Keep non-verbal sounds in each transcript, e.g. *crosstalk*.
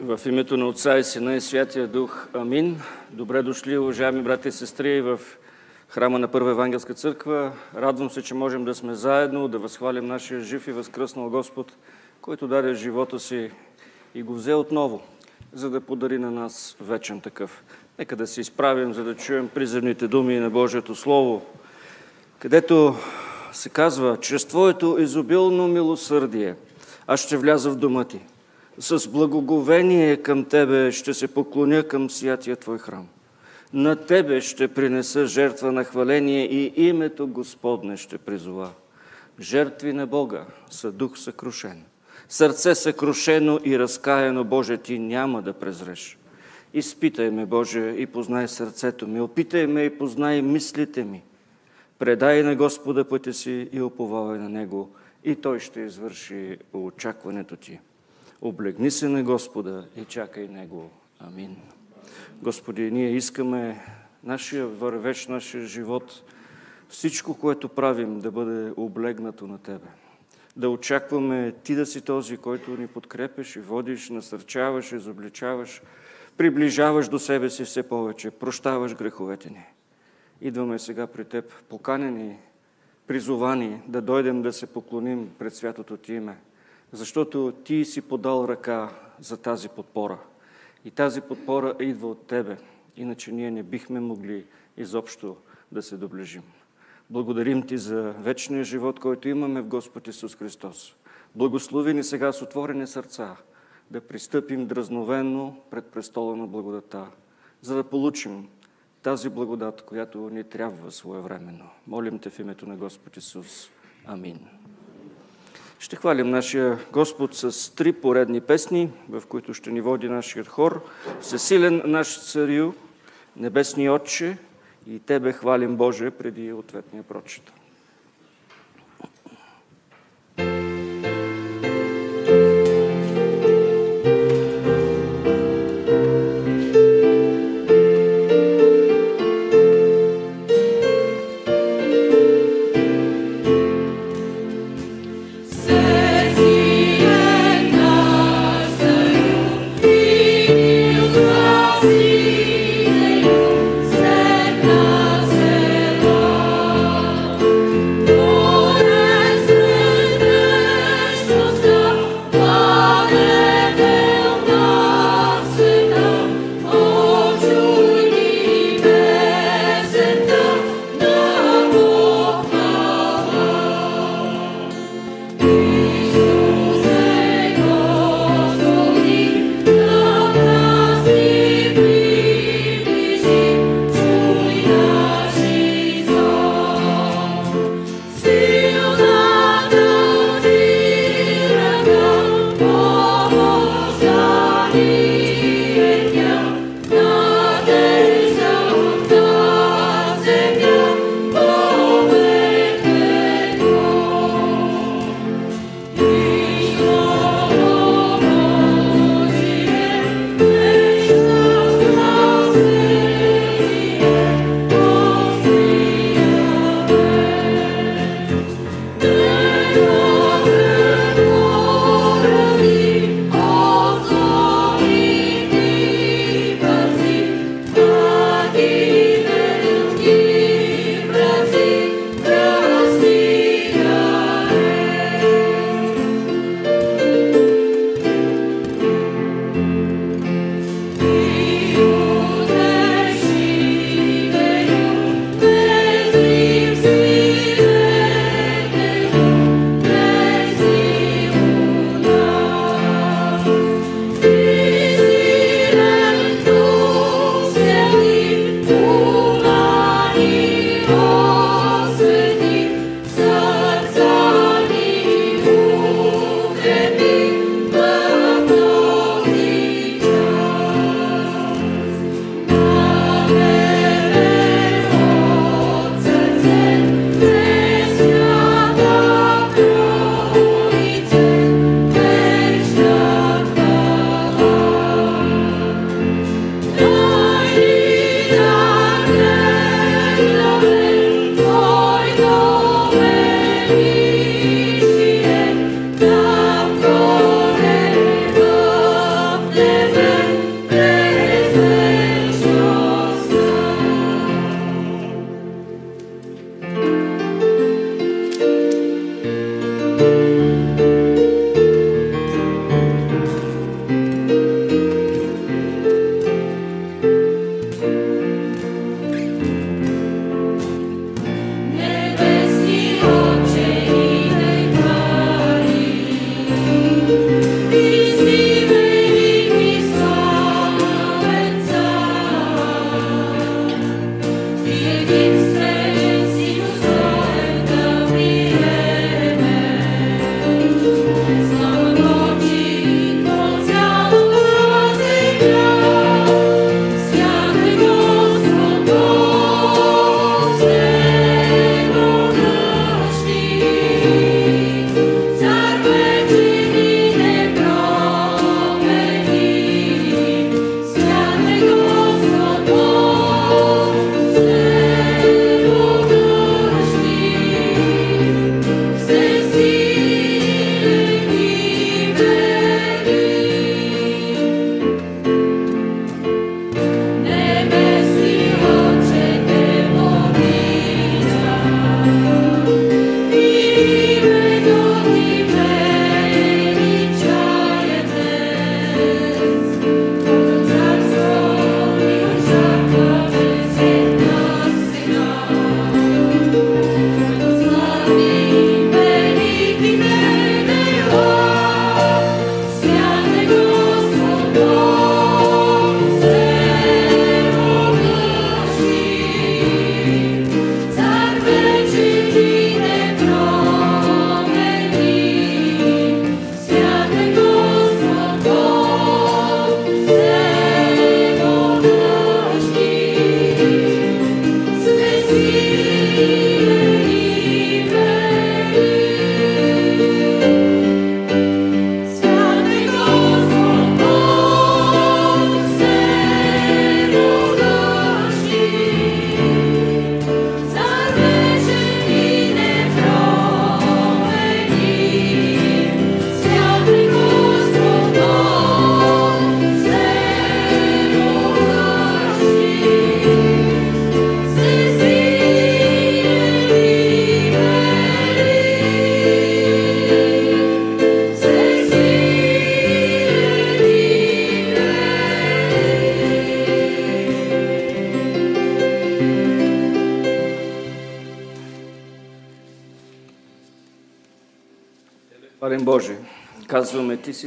В името на Отца и Сина и Святия Дух. Амин. Добре дошли, уважаеми брати и сестри, в храма на Първа Евангелска църква. Радвам се, че можем да сме заедно, да възхвалим нашия жив и възкръснал Господ, който даде живота си и го взе отново, за да подари на нас вечен такъв. Нека да се изправим, за да чуем приземните думи на Божието Слово, където се казва, чрез Твоето изобилно милосърдие аз ще вляза в дома Ти. С благоговение към Тебе ще се поклоня към святия Твой храм. На Тебе ще принеса жертва на хваление и името Господне ще призова. Жертви на Бога са дух съкрушен. Сърце съкрушено и разкаяно, Боже, Ти няма да презреш. Изпитай ме, Боже, и познай сърцето ми. Опитай ме и познай мислите ми. Предай на Господа пътя си и оповавай на Него, и Той ще извърши очакването ти. Облегни се на Господа и чакай Него. Амин. Господи, ние искаме нашия вървеч, нашия живот, всичко, което правим, да бъде облегнато на Тебе. Да очакваме Ти да си този, който ни подкрепиш и водиш, насърчаваш, изобличаваш, приближаваш до себе си все повече, прощаваш греховете ни. Идваме сега при Теб, поканени, призовани да дойдем да се поклоним пред святото Ти име, защото Ти си подал ръка за тази подпора. И тази подпора идва от Тебе, иначе ние не бихме могли изобщо да се доближим. Благодарим Ти за вечния живот, който имаме в Господ Исус Христос. Благослови ни сега с отворени сърца да пристъпим дразновенно пред престола на благодата, за да получим тази благодат, която ни трябва своевременно. Молим Те в името на Господ Исус. Амин. Ще хвалим нашия Господ с три поредни песни, в които ще ни води нашият хор. Всесилен наш царю, небесни Отче и Тебе хвалим Боже преди ответния прочит.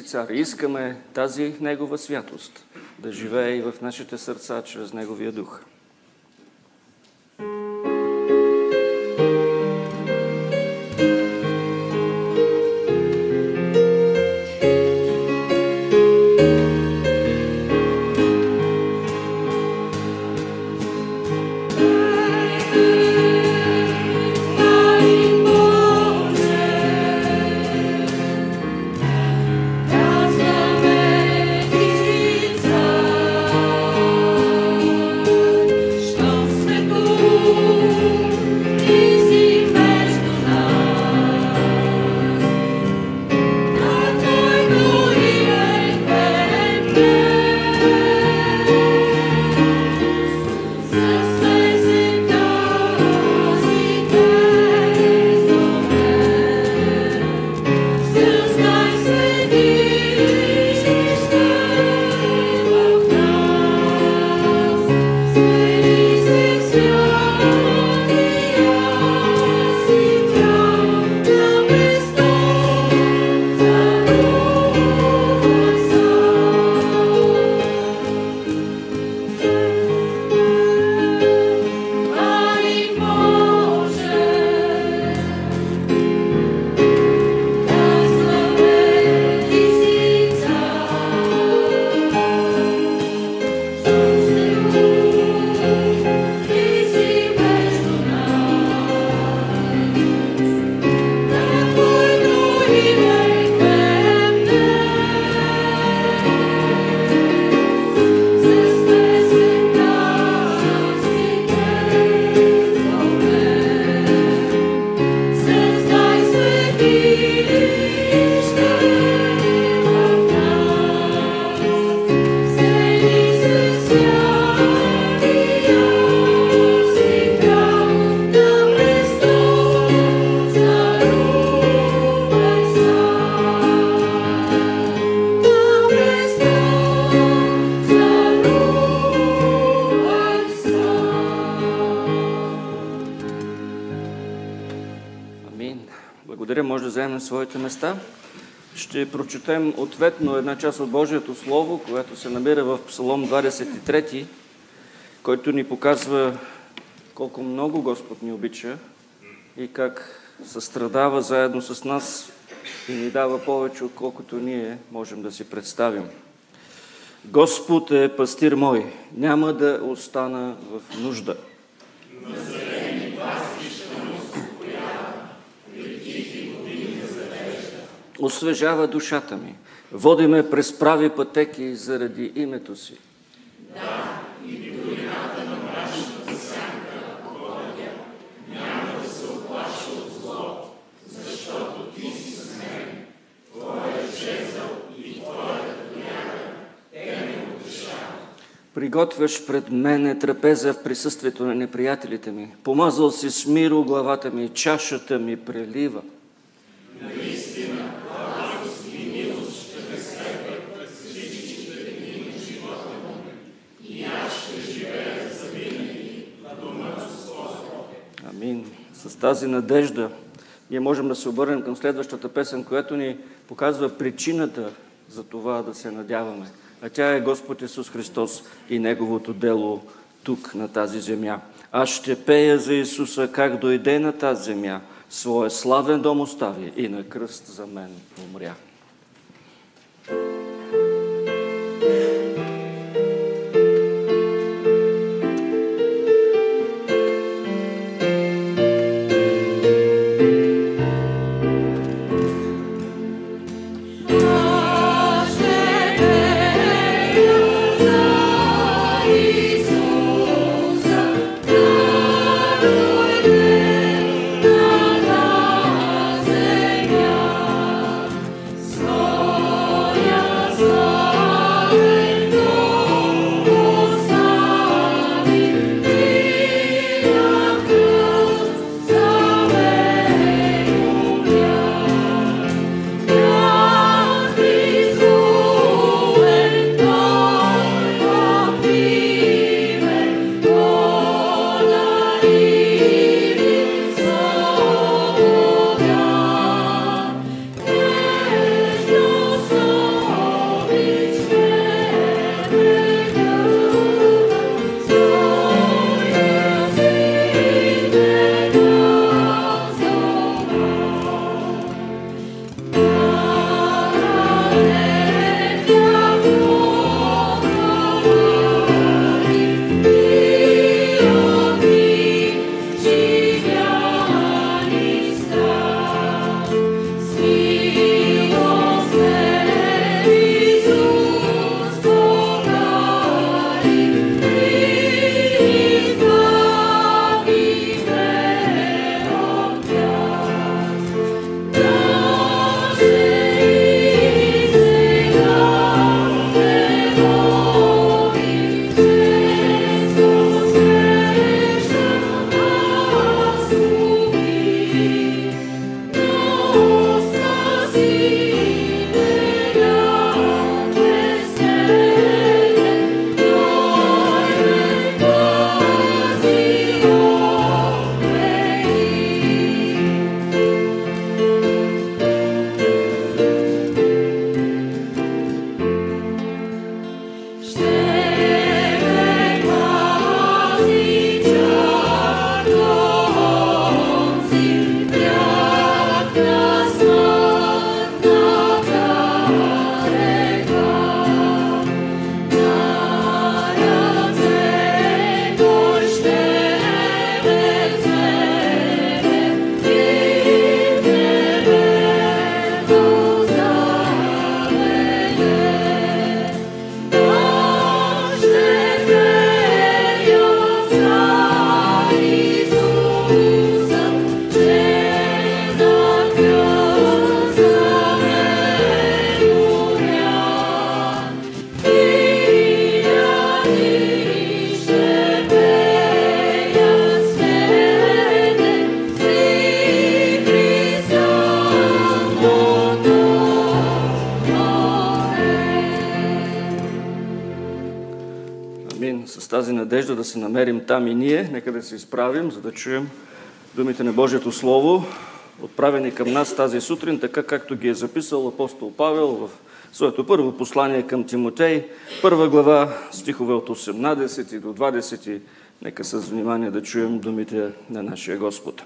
Цар. Искаме тази Негова святост да живее и в нашите сърца чрез Неговия дух. Ще прочетем ответно една част от Божието Слово, която се намира в Псалом 23, който ни показва колко много Господ ни обича и как състрадава заедно с нас и ни дава повече, отколкото ние можем да си представим. Господ е пастир мой, няма да остана в нужда. Освежава душата ми. Води ме през прави пътеки заради името си. Да, и в долината на мрачната сянка ходя, няма да се оплаша от зло, защото ти си с мен. Твоя жезъл и твоята тояга, те ме утешават. Приготвяш пред мене трапеза в присъствието на неприятелите ми. Помазал си с миро главата ми, чашата ми прелива. Наистина, Амин. С тази надежда ние можем да се обърнем към следващата песен, която ни показва причината за това да се надяваме. А тя е Господ Исус Христос и Неговото дело тук, на тази земя. Аз ще пея за Исуса, как дойде на тази земя, своя славен дом остави и на кръст за мен умря. Намерим там и ние, нека да се изправим, за да чуем думите на Божието Слово, отправени към нас тази сутрин, така както ги е записал апостол Павел в своето първо послание към Тимотей, първа глава, стихове от 18 до 20. Нека с внимание да чуем думите на нашия Господ.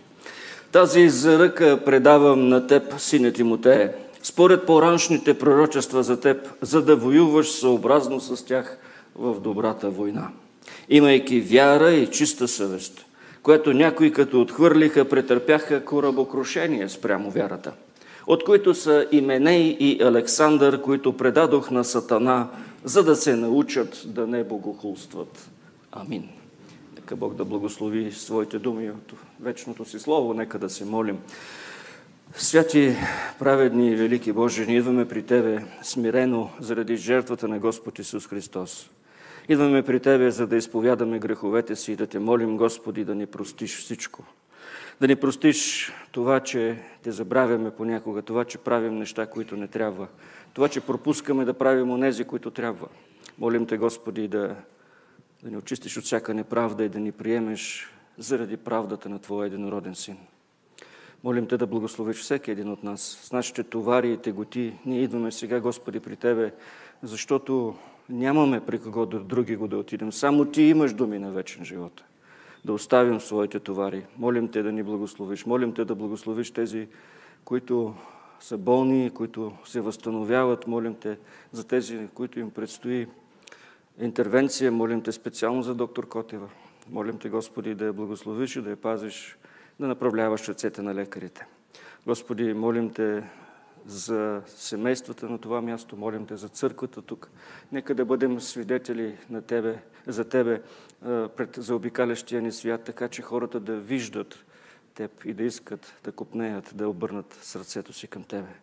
Тази заръка предавам на теб, сине Тимотее, според по-раншните пророчества за теб, за да воюваш съобразно с тях в добрата война. Имайки вяра и чиста съвест, което някои като отхвърлиха, претърпяха корабокрушение спрямо вярата, от които са Именей и Александър, които предадох на Сатана, за да се научат да не богохулстват. Амин. Нека Бог да благослови своите думи от вечното си слово. Нека да се молим. Святи, праведни и велики Боже, ние идваме при Тебе смирено заради жертвата на Господ Исус Христос. Идваме при Тебе, за да изповядаме греховете си и да Те молим, Господи, да ни простиш всичко. Да ни простиш това, че Те забравяме понякога, това, че правим неща, които не трябва, това, че пропускаме да правим онези, които трябва. Молим Те, Господи, да да ни очистиш от всяка неправда и да ни приемеш заради правдата на Твоя единороден Син. Молим Те да благословиш всеки един от нас с нашите товари и теготи. Ние идваме сега, Господи, при Тебе, защото нямаме при кого да други го да отидем. Само Ти имаш думи на вечен живот. Да оставим своите товари. Молим Те да ни благословиш. Молим Те да благословиш тези, които са болни, които се възстановяват. Молим Те за тези, които им предстои интервенция. Молим Те специално за доктор Котева. Молим Те, Господи, да я благословиш и да я пазиш, да направляваш ръцете на лекарите. Господи, молим Те за семействата на това място, молим Те за църквата тук. Нека да бъдем свидетели на Тебе, за Тебе пред заобикалящия ни свят, така че хората да виждат Теб и да искат да купнеят, да обърнат сърцето си към Тебе.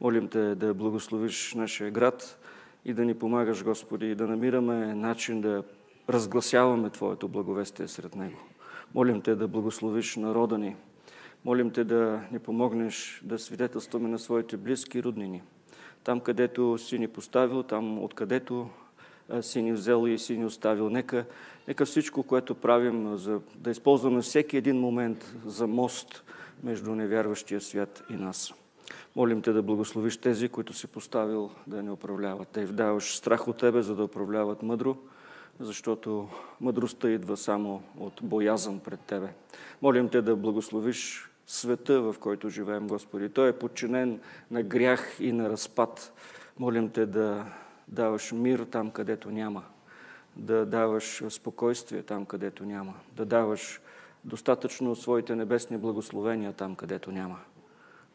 Молим Те да благословиш нашия град, и да ни помагаш, Господи, и да намираме начин да разгласяваме Твоето благовестие сред него. Молим Те да благословиш народа ни. Молим Те да ни помогнеш да свидетелстваме на своите близки роднини. Там, където си ни поставил, там, откъдето си ни взел и си ни оставил. Нека, нека всичко, което правим, за, да използваме всеки един момент за мост между невярващия свят и нас. Молим Те да благословиш тези, които си поставил да не управляват. Да им даваш страх от Тебе, за да управляват мъдро, защото мъдростта идва само от боязън пред Тебе. Молим Те да благословиш света, в който живеем, Господи. Той е подчинен на грях и на разпад. Молим Те да даваш мир там, където няма. Да даваш спокойствие там, където няма. Да даваш достатъчно своите небесни благословения там, където няма.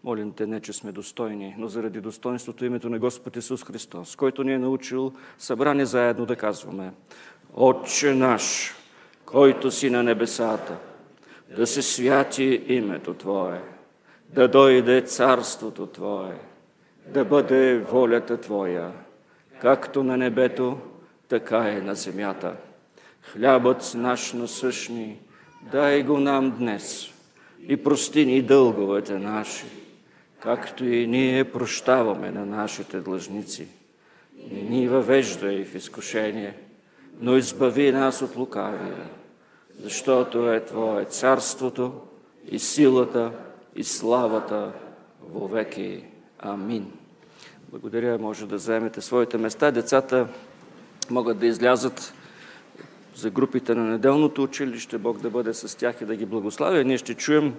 Молим Те не, че сме достойни, но заради достоинството името на Господ Исус Христос, който ни е научил събрани заедно да казваме Отче наш, който си на небесата, да се святи името Твое, да дойде царството Твое, да бъде волята Твоя, както на небето, така и на земята. Хлябът наш насъщни, дай го нам днес и прости ни дълговете наши, както и ние прощаваме на нашите длъжници. Не ни въвеждай в изкушение, но избави нас от лукавия, защото е Твое царството и силата и славата веки. Амин. Благодаря, може да заемете своите места. Децата могат да излязат за групите на неделното училище. Бог да бъде с тях и да ги благославя. Ние ще чуем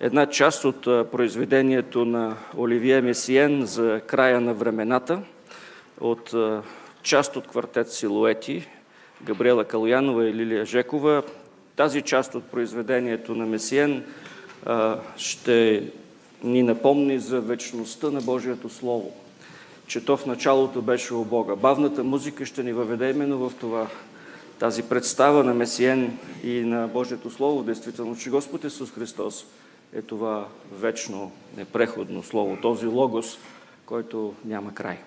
една част от произведението на Оливие Месиен за края на времената, от част от квартет Силуети, Габриела Калуянова и Лилия Жекова. Тази част от произведението на Месиен ще ни напомни за вечността на Божието Слово, че то в началото беше у Бога. Бавната музика ще ни въведе именно в това, тази представа на Месиен и на Божието Слово, действително, че Господ Исус Христос е това вечно, непреходно слово, този логос, който няма край.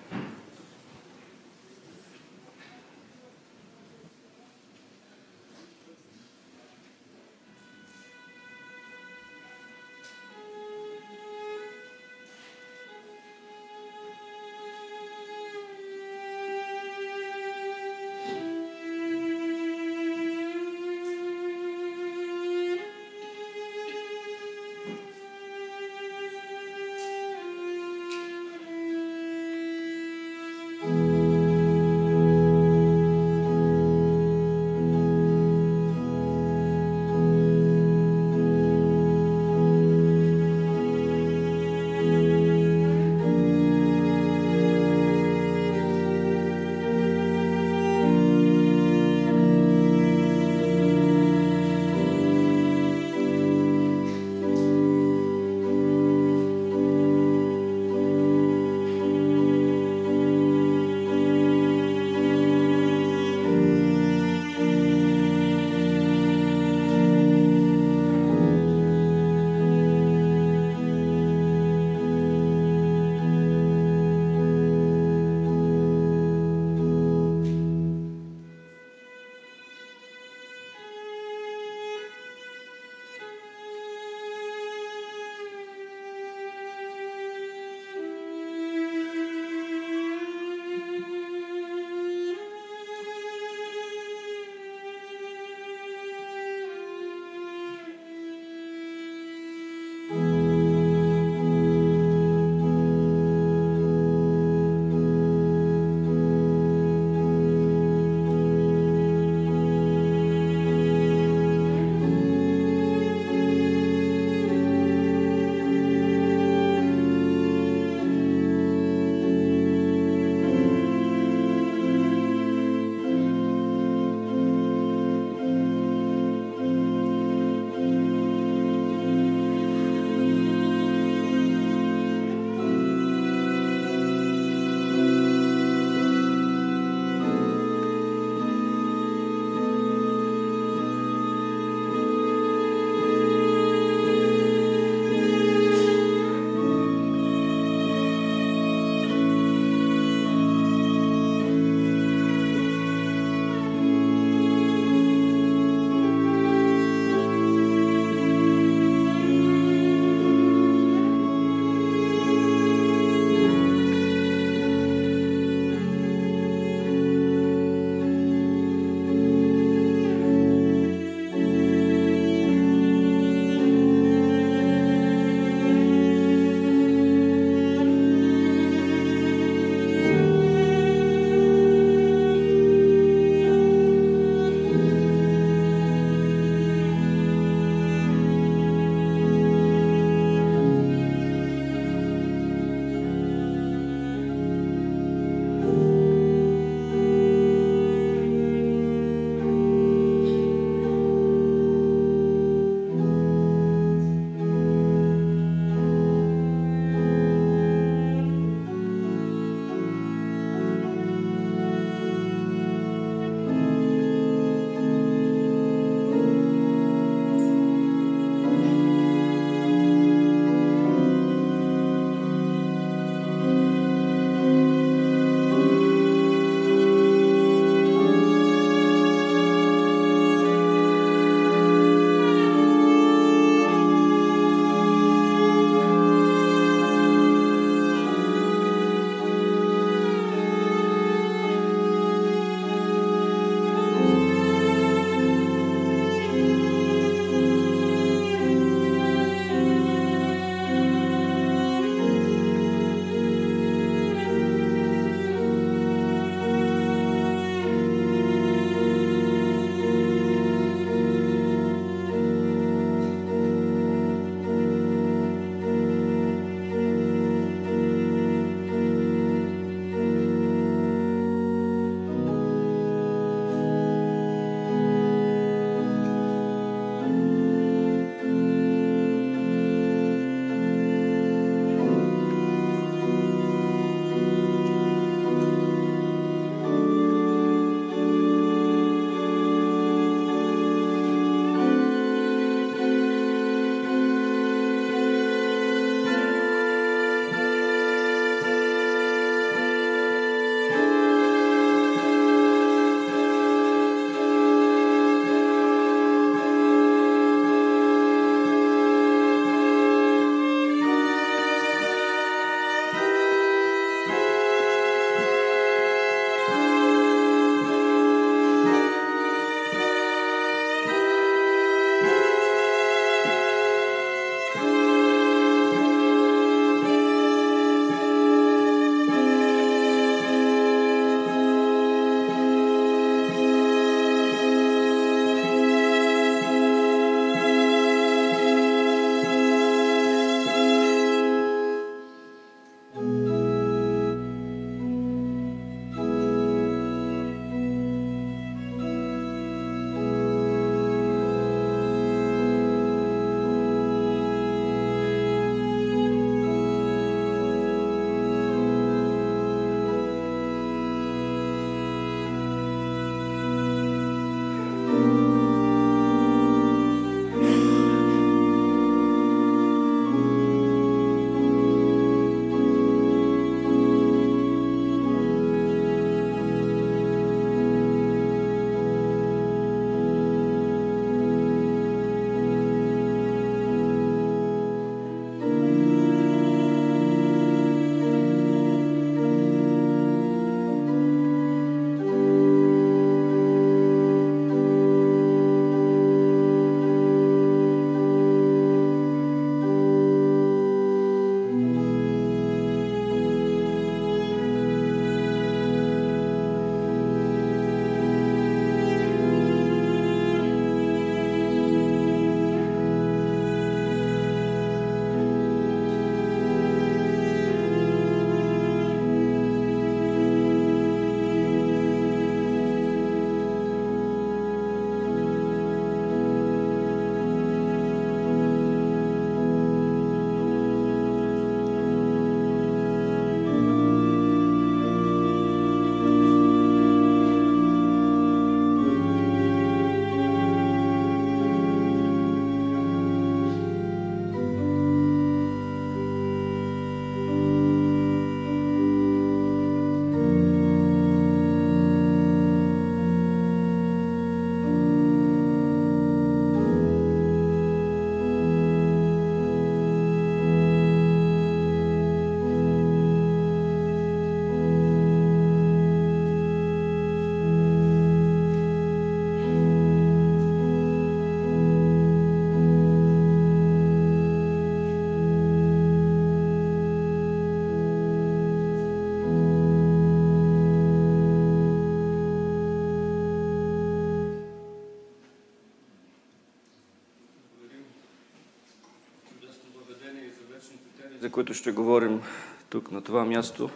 Които ще говорим тук на това място.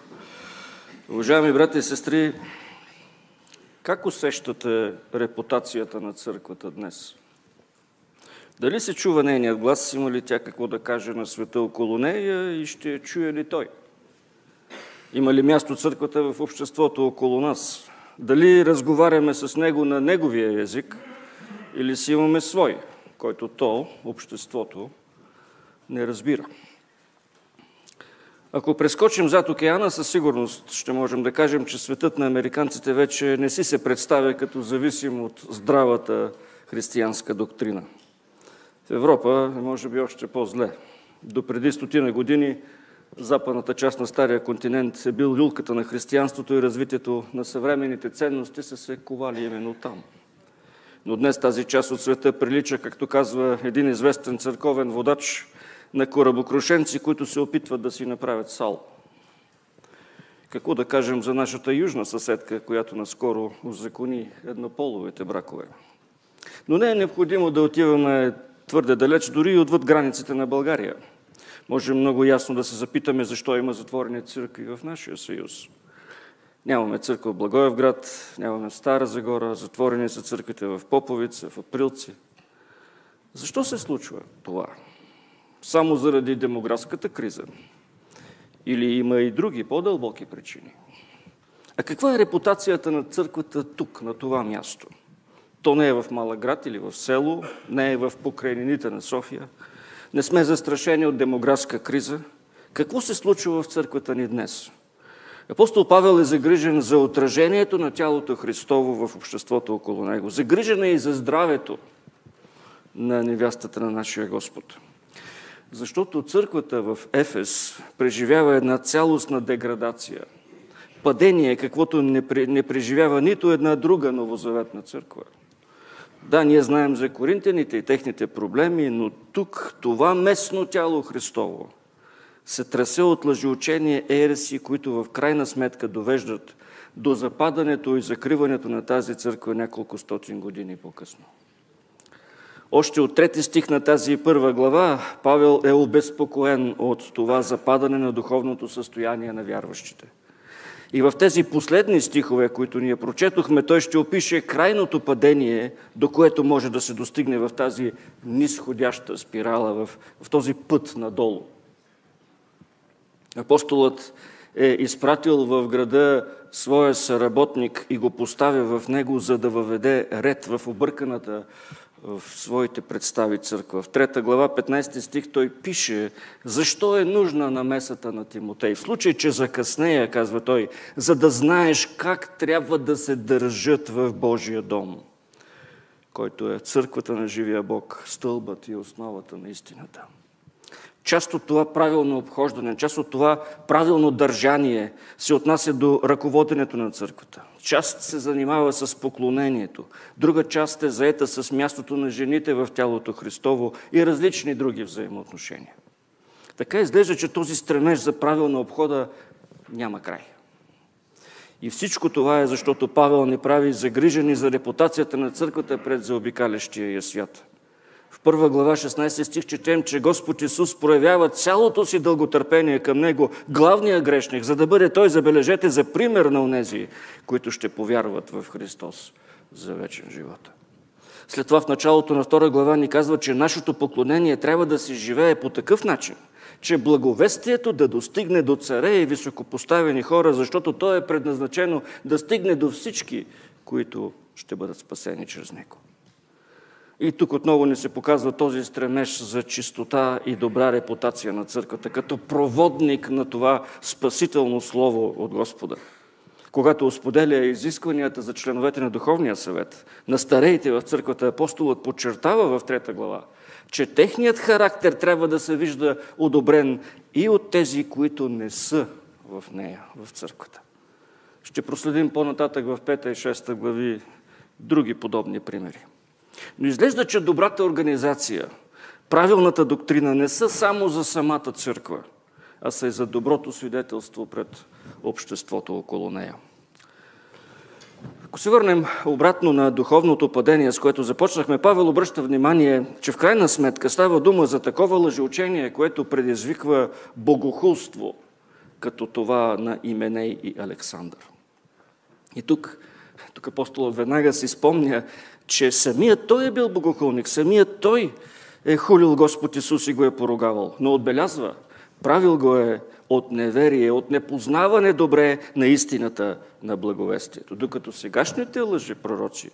Уважаеми брати и сестри, как усещате репутацията на църквата днес? Дали се чува нейният глас, има ли тя какво да каже на света около нея и ще чуе ли той? Има ли място църквата в обществото около нас? Дали разговаряме с него на неговия език или си имаме свой, който то, обществото, не разбира? Ако прескочим зад океана, със сигурност ще можем да кажем, че светът на американците вече не си се представя като зависим от здравата християнска доктрина. В Европа може би още по-зле. До преди стотина години западната част на Стария континент е бил люлката на християнството и развитието на съвременните ценности са се ковали именно там. Но днес тази част от света прилича, както казва един известен църковен водач, на корабокрушенци, които се опитват да си направят сал. Какво да кажем за нашата южна съседка, която наскоро узакони еднополовите бракове? Но не е необходимо да отиваме твърде далеч, дори и отвъд границите на България. Може много ясно да се запитаме защо има затворени църкви в нашия съюз. Нямаме църква в Благоевград, нямаме Стара Загора, затворени са църквите в Поповица, в Априлци. Защо се случва това? Само заради демографската криза? Или има и други по-дълбоки причини? А каква е репутацията на църквата тук, на това място? То не е в малък град или в село, не е в покрайнините на София. Не сме застрашени от демографска криза. Какво се случва в църквата ни днес? Апостол Павел е загрижен за отражението на тялото Христово в обществото около него. Загрижен е и за здравето на невястата на нашия Господ. Защото църквата в Ефес преживява една цялостна деградация. Падение, каквото не преживява нито една друга новозаветна църква. Да, ние знаем за коринтяните и техните проблеми, но тук това местно тяло Христово се трасе от лъжеучение ереси, които в крайна сметка довеждат до западането и закриването на тази църква няколко стотин години по-късно. Още от трети стих на тази първа глава Павел е обезпокоен от това западане на духовното състояние на вярващите. И в тези последни стихове, които ние прочетохме, той ще опише крайното падение, до което може да се достигне в тази нисходяща спирала, в, в този път надолу. Апостолът е изпратил в града своя съработник и го поставя в него, за да въведе ред в обърканата в своите представи църква. В трета глава, 15 стих, той пише защо е нужна намесата на Тимотей. В случай, че закъснея, казва той, за да знаеш как трябва да се държат в Божия дом, който е църквата на живия Бог, стълбът и основата на истината. Част от това правилно обхождане, част от това правилно държание се отнася до ръководенето на църквата. Част се занимава с поклонението, друга част е заета с мястото на жените в тялото Христово и различни други взаимоотношения. Така изглежда, че този стремеж за правилна обхода няма край. И всичко това е защото Павел ни прави загрижени за репутацията на църквата пред заобикалящия я свят. Първа глава 16 стих четем, че Господ Исус проявява цялото си дълготърпение към Него, главния грешник, за да бъде Той, забележете, за пример на онези, които ще повярват в Христос за вечен живот. След това в началото на втора глава ни казва, че нашето поклонение трябва да се живее по такъв начин, че благовестието да достигне до царе и високопоставени хора, защото то е предназначено да стигне до всички, които ще бъдат спасени чрез него. И тук отново ни се показва този стремеж за чистота и добра репутация на църквата, като проводник на това спасително слово от Господа. Когато осподеля изискванията за членовете на Духовния съвет, на стареите в църквата, апостолът подчертава в трета глава, че техният характер трябва да се вижда одобрен и от тези, които не са в нея, в църквата. Ще проследим по-нататък в 5 и 6 глави други подобни примери. Но изглежда, че добрата организация, правилната доктрина не са само за самата църква, а са и за доброто свидетелство пред обществото около нея. Ако се върнем обратно на духовното падение, с което започнахме, Павел обръща внимание, че в крайна сметка става дума за такова лъжеучение, което предизвиква богохулство, като това на Именей и Александър. И тук, тук апостолът веднага си спомня, че самият той е бил богохулник, самият той е хулил Господ Исус и го е поругавал. Но отбелязва, правил го е от неверие, от непознаване добре на истината на благовестието. Докато сегашните лъжи пророци,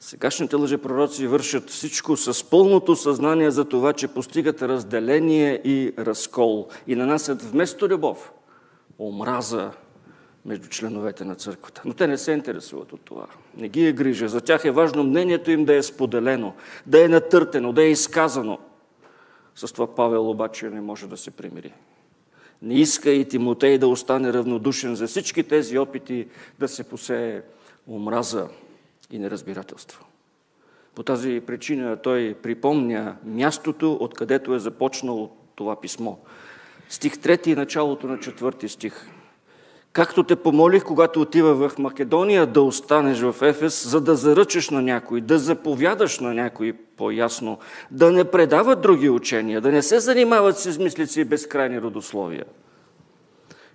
сегашните лъжи пророци вършат всичко с пълното съзнание за това, че постигат разделение и разкол и нанасят вместо любов омраза между членовете на църквата. Но те не се интересуват от това. Не ги е грижа. За тях е важно мнението им да е споделено, да е натъртено, да е изказано. С това Павел обаче не може да се примири. Не иска и Тимотей да остане равнодушен за всички тези опити да се посее омраза и неразбирателство. По тази причина той припомня мястото, откъдето е започнало това писмо. Стих 3 и началото на четвърти стих. Както те помолих, когато отива в Македония, да останеш в Ефес, за да заръчаш на някой, да заповядаш на някой по-ясно, да не предават други учения, да не се занимават с измислици и безкрайни родословия.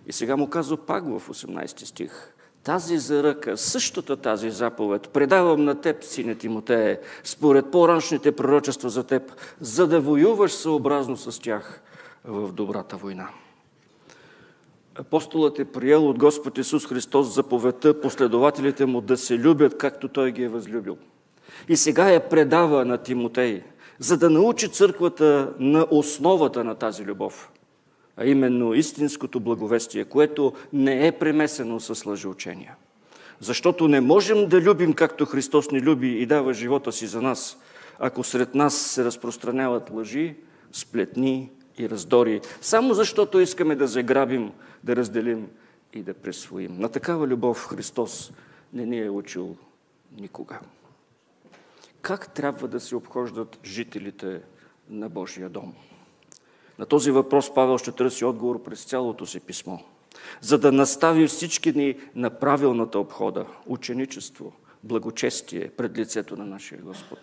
И сега му казва пак в 18 стих. Тази заръка, същата тази заповед, предавам на теб, сине Тимотее, според по-раншните пророчества за теб, за да воюваш съобразно с тях в добрата война. Апостолът е приел от Господ Исус Христос заповедта последователите му да се любят, както Той ги е възлюбил. И сега я предава на Тимотей, за да научи църквата на основата на тази любов, а именно истинското благовестие, което не е премесено с лъжеучения. Защото не можем да любим както Христос ни люби и дава живота си за нас, ако сред нас се разпространяват лъжи, сплетни и раздори, само защото искаме да заграбим да разделим и да присвоим. На такава любов Христос не ни е учил никога. Как трябва да се обхождат жителите на Божия дом? На този въпрос Павел ще търси отговор през цялото си писмо, за да настави всички ни на правилната обхода, ученичество, благочестие пред лицето на нашия Господ.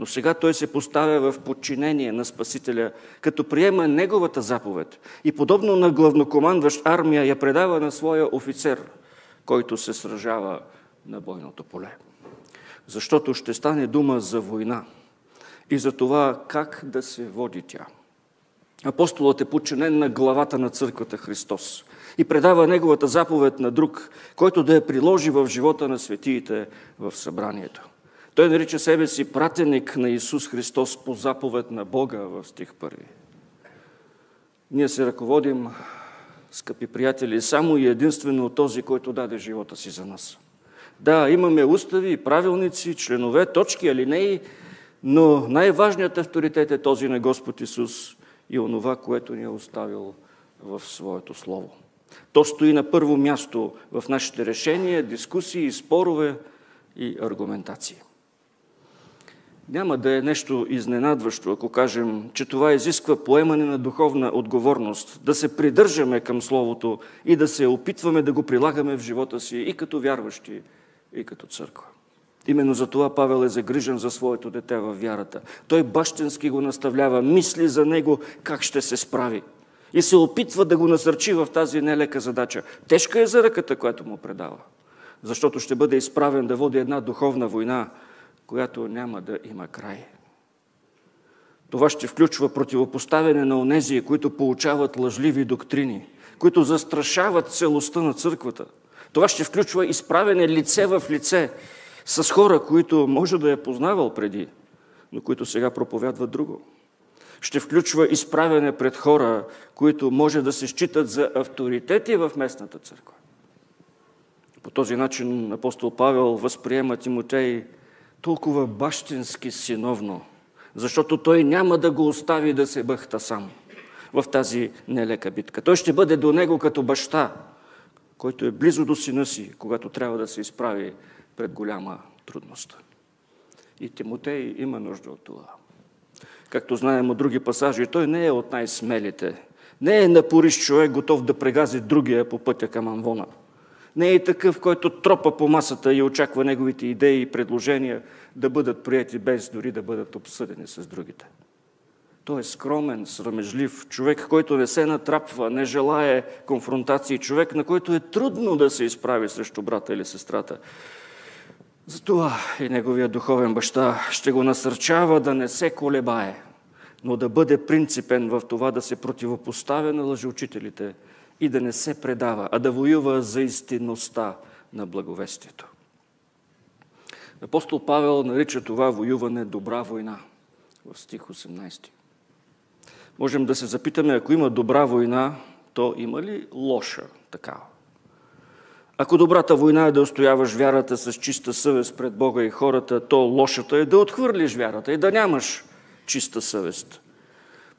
Но сега той се поставя в подчинение на Спасителя, като приема неговата заповед и подобно на главнокомандващ армия я предава на своя офицер, който се сражава на бойното поле. Защото ще стане дума за война и за това как да се води тя. Апостолът е подчинен на главата на църквата Христос и предава неговата заповед на друг, който да я приложи в живота на светиите в събранието. Той нарича себе си пратеник на Исус Христос по заповед на Бога в стих първи. Ние се ръководим, скъпи приятели, само и единствено от този, който даде живота си за нас. Да, имаме устави, правилници, членове, точки, алинеи, но най-важният авторитет е този на Господ Исус и онова, което ни е оставил в Своето Слово. То стои на първо място в нашите решения, дискусии, спорове и аргументации. Няма да е нещо изненадващо, ако кажем, че това изисква поемане на духовна отговорност, да се придържаме към Словото и да се опитваме да го прилагаме в живота си и като вярващи, и като църква. Именно за това Павел е загрижен за своето дете във вярата. Той бащенски го наставлява, мисли за него как ще се справи. И се опитва да го насърчи в тази нелека задача. Тежка е за ръката, която му предава. Защото ще бъде изправен да води една духовна война, която няма да има край. Това ще включва противопоставяне на онези, които получават лъжливи доктрини, които застрашават целостта на църквата. Това ще включва изправене лице в лице с хора, които може да е познавал преди, но които сега проповядват друго. Ще включва изправене пред хора, които може да се считат за авторитети в местната църква. По този начин апостол Павел възприема Тимотей толкова бащински синовно, защото той няма да го остави да се бъхта сам в тази нелека битка. Той ще бъде до него като баща, който е близо до сина си, когато трябва да се изправи пред голяма трудност. И Тимотей има нужда от това. Както знаем от други пасажи, той не е от най-смелите. Не е напориш човек, готов да прегази другия по пътя към Амвона. Не е такъв, който тропа по масата и очаква неговите идеи и предложения да бъдат прияти без дори да бъдат обсъдени с другите. Той е скромен, срамежлив, човек, който не се натрапва, не желая конфронтации, човек, на който е трудно да се изправи срещу брата или сестрата. Затова и неговия духовен баща ще го насърчава да не се колебае, но да бъде принципен в това да се противопоставя на лъжеучителите и да не се предава, а да воюва за истинността на благовестието. Апостол Павел нарича това воюване добра война в стих 18. Можем да се запитаме, ако има добра война, то има ли лоша такава? Ако добрата война е да устояваш вярата с чиста съвест пред Бога и хората, то лошата е да отхвърлиш вярата и да нямаш чиста съвест.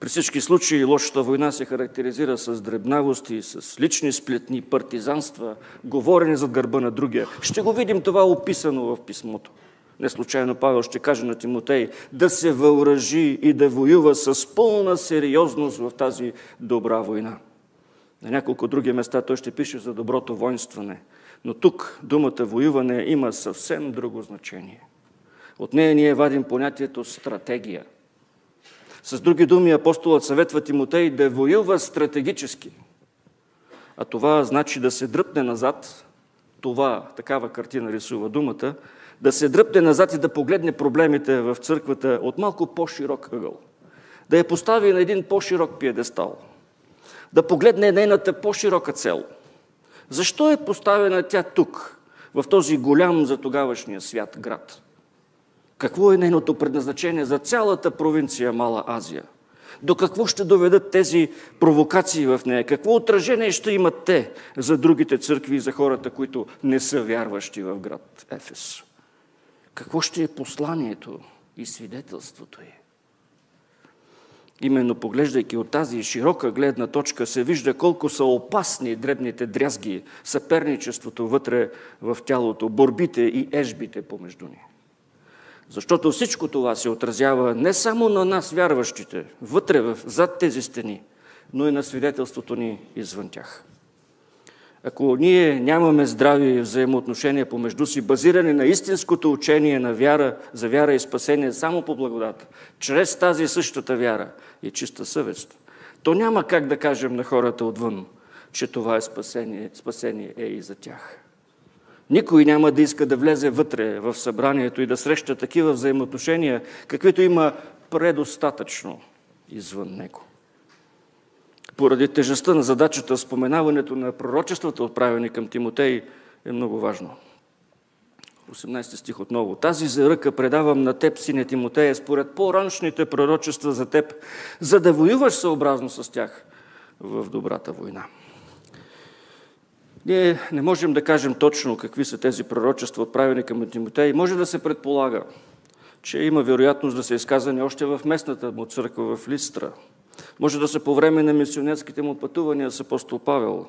При всички случаи лошата война се характеризира с дребнавости, с лични сплетни, партизанства, говорене зад гърба на другия. Ще го видим това описано в писмото. Не случайно Павел ще каже на Тимотей да се въоръжи и да воюва с пълна сериозност в тази добра война. На няколко други места той ще пише за доброто воинстване. Но тук думата воюване има съвсем друго значение. От нея ние вадим понятието стратегия. С други думи, апостолът съветва Тимотей да воюва стратегически. А това значи да се дръпне назад. Това, такава картина рисува думата, да се дръпне назад и да погледне проблемите в църквата от малко по-широк ъгъл. Да я постави на един по-широк пиедестал. Да погледне нейната по-широка цел. Защо е поставена тя тук, в този голям за тогавашния свят град? Какво е нейното предназначение за цялата провинция Мала Азия? До какво ще доведат тези провокации в нея? Какво отражение ще имат те за другите църкви и за хората, които не са вярващи в град Ефес? Какво ще е посланието и свидетелството й? Именно поглеждайки от тази широка гледна точка се вижда колко са опасни дребните дрязги, съперничеството вътре в тялото, борбите и ежбите помежду ни. Защото всичко това се отразява не само на нас, вярващите, вътре, зад тези стени, но и на свидетелството ни извън тях. Ако ние нямаме здрави взаимоотношения помежду си, базирани на истинското учение на вяра, за вяра и спасение само по благодата, чрез тази същата вяра и чиста съвест, то няма как да кажем на хората отвън, че това е спасение, спасение е и за тях. Никой няма да иска да влезе вътре в събранието и да среща такива взаимоотношения, каквито има предостатъчно извън него. Поради тежестта на задачата, споменаването на пророчествата, отправени към Тимотей, е много важно. 18 стих отново. Тази заръка предавам на теб, сине Тимотея, според по-раншните пророчества за теб, за да воюваш съобразно с тях в добрата война. Ние не можем да кажем точно какви са тези пророчества, отправени към Тимотей. Може да се предполага, че има вероятност да се изказани още в местната му църква в Листра. Може да са по време на мисионерските му пътувания с апостол Павел.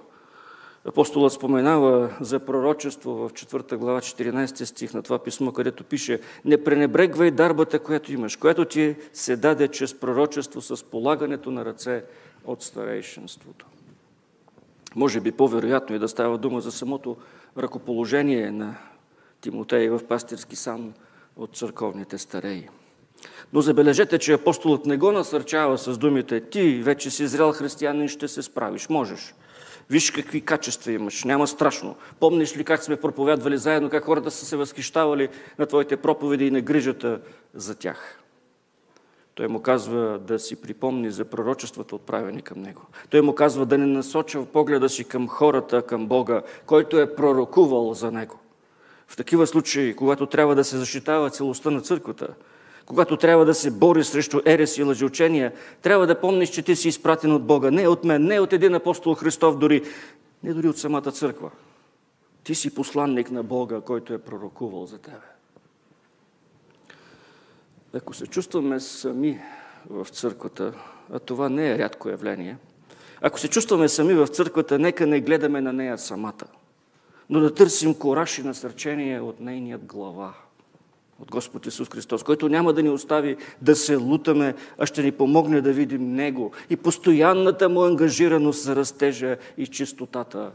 Апостолът споменава за пророчество в 4 глава 14 стих на това писмо, където пише Не пренебрегвай дарбата, която имаш, която ти се даде чрез пророчество с полагането на ръце от старейшинството. Може би по-вероятно е да става дума за самото ръкоположение на Тимотей в пастирски сан от църковните стареи. Но забележете, че апостолът не го насърчава с думите ти вече си зрял християнин, ще се справиш, можеш. Виж какви качества имаш, няма страшно. Помниш ли как сме проповядвали заедно, как хората са се възхищавали на твоите проповеди и на грижата за тях? Той му казва да си припомни за пророчествата, отправени към него. Той му казва да не насочва погледа си към хората, към Бога, който е пророкувал за него. В такива случаи, когато трябва да се защитава целостта на църквата, когато трябва да се бори срещу ерес и лъжеучения, трябва да помниш, че ти си изпратен от Бога. Не от мен, не от един апостол Христов дори, не дори от самата църква. Ти си посланник на Бога, който е пророкувал за тебе. Ако се чувстваме сами в църквата, а това не е рядко явление, ако се чувстваме сами в църквата, нека не гледаме на нея самата, но да търсим кораж и насърчение от нейният глава, от Господ Исус Христос, който няма да ни остави да се лутаме, а ще ни помогне да видим Него и постоянната му ангажираност за растежа и чистотата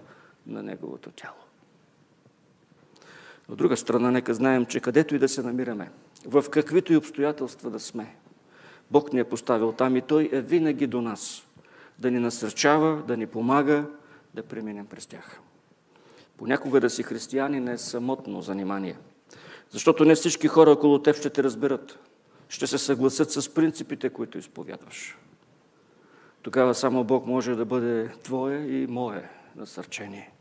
на Неговото тяло. От друга страна, нека знаем, че където и да се намираме, в каквито и обстоятелства да сме, Бог ни е поставил там и Той е винаги до нас, да ни насърчава, да ни помага да преминем през тях. Понякога да си християни не е самотно занимание, защото не всички хора около теб ще те разберат, ще се съгласят с принципите, които изповядваш. Тогава само Бог може да бъде Твое и Мое насърчение.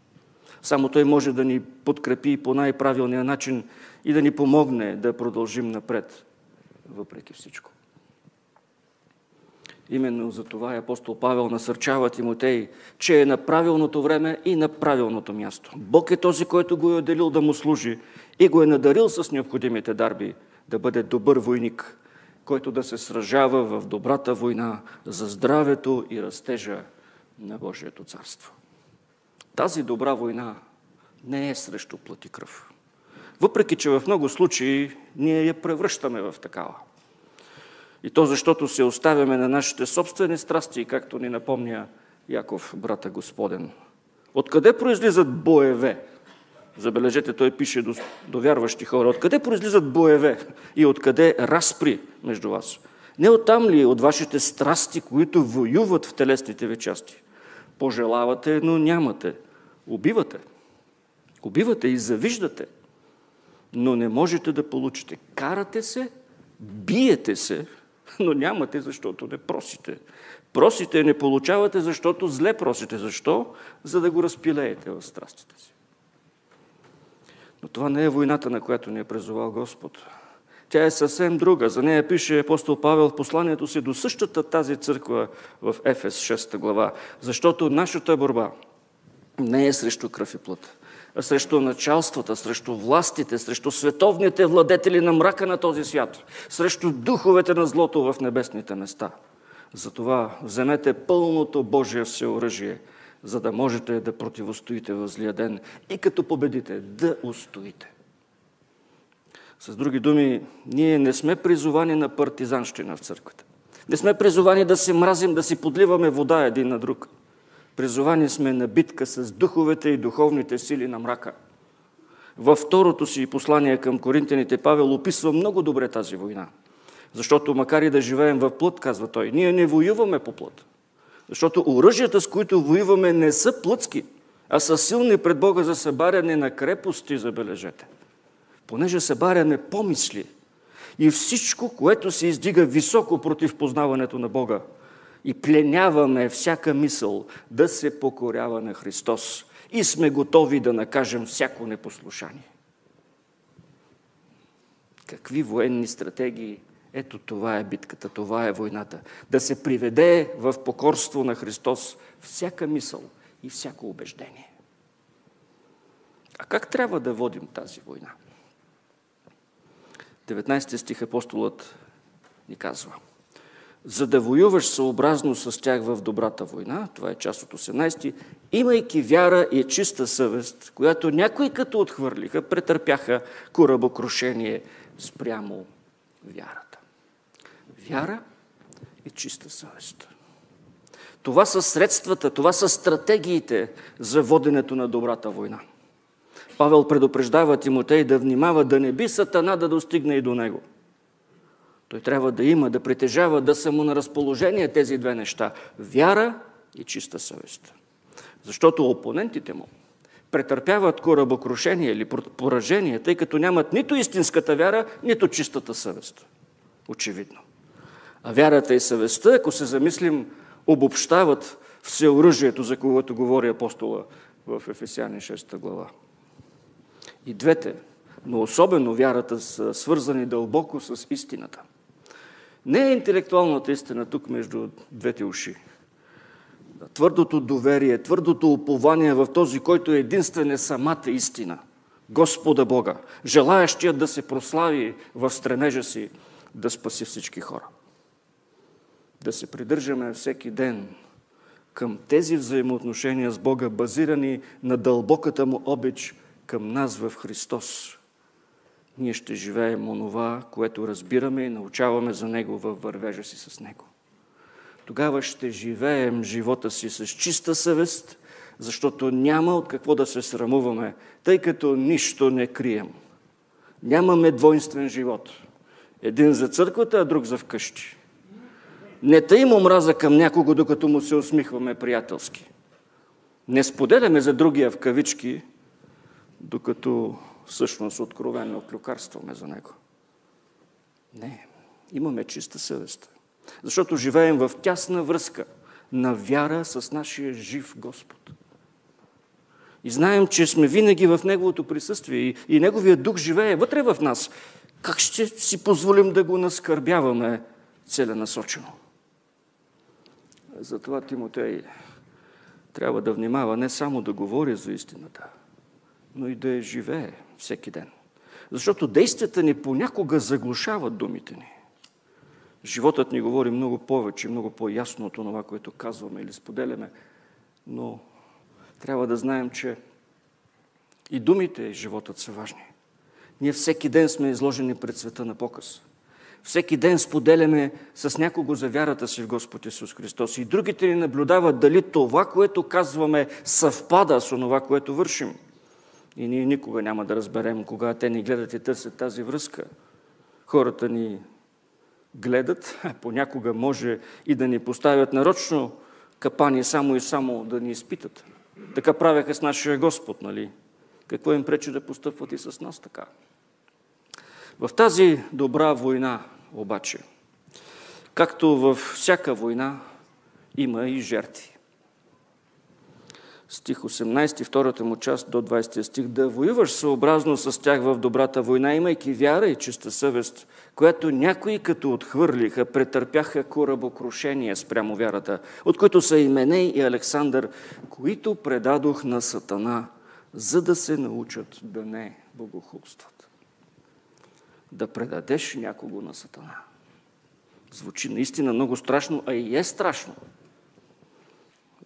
Само Той може да ни подкрепи по най-правилния начин и да ни помогне да продължим напред, въпреки всичко. Именно за това апостол Павел насърчава Тимотей, че е на правилното време и на правилното място. Бог е този, който го е отделил да му служи и го е надарил с необходимите дарби да бъде добър войник, който да се сражава в добрата война за здравето и растежа на Божието царство. Тази добра война не е срещу плати кръв. Въпреки, че в много случаи ние я превръщаме в такава. И то защото се оставяме на нашите собствени страсти, както ни напомня Яков, брата Господен. Откъде произлизат боеве? Забележете, той пише до, до вярващи хора. Откъде произлизат боеве и откъде разпри между вас? Не оттам ли от вашите страсти, които воюват в телесните ви части? Пожелавате, но нямате. Убивате. Убивате и завиждате, но не можете да получите. Карате се, биете се, но нямате, защото не просите. Просите не получавате, защото зле просите. Защо? За да го разпилеете в страстите си. Но това не е войната, на която ни е призовал Господ. Тя е съвсем друга. За нея пише апостол Павел в посланието си до същата тази църква в Ефес 6 глава. Защото нашата борба не е срещу кръв и плът, а срещу началствата, срещу властите, срещу световните владетели на мрака на този свят, срещу духовете на злото в небесните места. Затова вземете пълното Божие всеоръжие, за да можете да противостоите в злия ден и като победите да устоите. С други думи, ние не сме призовани на партизанщина в църквата. Не сме призовани да се мразим, да си подливаме вода един на друг – Призовани сме на битка с духовете и духовните сили на мрака. Във второто си послание към коринтяните Павел описва много добре тази война. Защото макар и да живеем в плът, казва той, ние не воюваме по плът. Защото оръжията, с които воюваме, не са плътски, а са силни пред Бога за събаряне на крепости, забележете. Понеже събаряме помисли и всичко, което се издига високо против познаването на Бога, и пленяваме всяка мисъл да се покорява на Христос и сме готови да накажем всяко непослушание. Какви военни стратегии? Ето това е битката, това е войната. Да се приведе в покорство на Христос всяка мисъл и всяко убеждение. А как трябва да водим тази война? 19 стих апостолът ни казва – за да воюваш съобразно с тях в добрата война, това е част от 18, имайки вяра и чиста съвест, която някои като отхвърлиха, претърпяха корабокрушение спрямо вярата. Вяра и чиста съвест. Това са средствата, това са стратегиите за воденето на добрата война. Павел предупреждава Тимотей да внимава да не би сатана да достигне и до него – той трябва да има, да притежава, да са му на разположение тези две неща – вяра и чиста съвест. Защото опонентите му претърпяват корабокрушение или поражение, тъй като нямат нито истинската вяра, нито чистата съвест. Очевидно. А вярата и съвестта, ако се замислим, обобщават всеоръжието, за което говори апостола в Ефесяни 6 глава. И двете, но особено вярата, са свързани дълбоко с истината – не е интелектуалната истина тук между двете уши. Твърдото доверие, твърдото упование в този, който е единствен е самата истина. Господа Бога, желаящия да се прослави в стремежа си да спаси всички хора. Да се придържаме всеки ден към тези взаимоотношения с Бога, базирани на дълбоката му обич към нас в Христос ние ще живеем онова, което разбираме и научаваме за Него във вървежа си с Него. Тогава ще живеем живота си с чиста съвест, защото няма от какво да се срамуваме, тъй като нищо не крием. Нямаме двойствен живот. Един за църквата, а друг за вкъщи. Не тъй омраза към някого, докато му се усмихваме приятелски. Не споделяме за другия в кавички, докато всъщност откровенно клюкарстваме за него. Не, имаме чиста съвест. Защото живеем в тясна връзка на вяра с нашия жив Господ. И знаем, че сме винаги в Неговото присъствие и, и Неговия дух живее вътре в нас. Как ще си позволим да го наскърбяваме целенасочено? Затова Тимотей трябва да внимава не само да говори за истината, но и да я живее всеки ден. Защото действията ни понякога заглушават думите ни. Животът ни говори много повече, много по-ясно от това, което казваме или споделяме, но трябва да знаем, че и думите, и животът са важни. Ние всеки ден сме изложени пред света на показ. Всеки ден споделяме с някого за вярата си в Господ Исус Христос. И другите ни наблюдават дали това, което казваме, съвпада с това, което вършим. И ние никога няма да разберем, кога те ни гледат и търсят тази връзка. Хората ни гледат, а понякога може и да ни поставят нарочно капани само и само да ни изпитат. Така правяха с нашия Господ, нали? Какво им пречи да постъпват и с нас така? В тази добра война, обаче, както във всяка война, има и жертви стих 18, втората му част до 20 стих, да воюваш съобразно с тях в добрата война, имайки вяра и чиста съвест, която някои като отхвърлиха, претърпяха корабокрушение спрямо вярата, от които са Именей и Александър, които предадох на Сатана, за да се научат да не богохулстват. Да предадеш някого на Сатана. Звучи наистина много страшно, а и е страшно.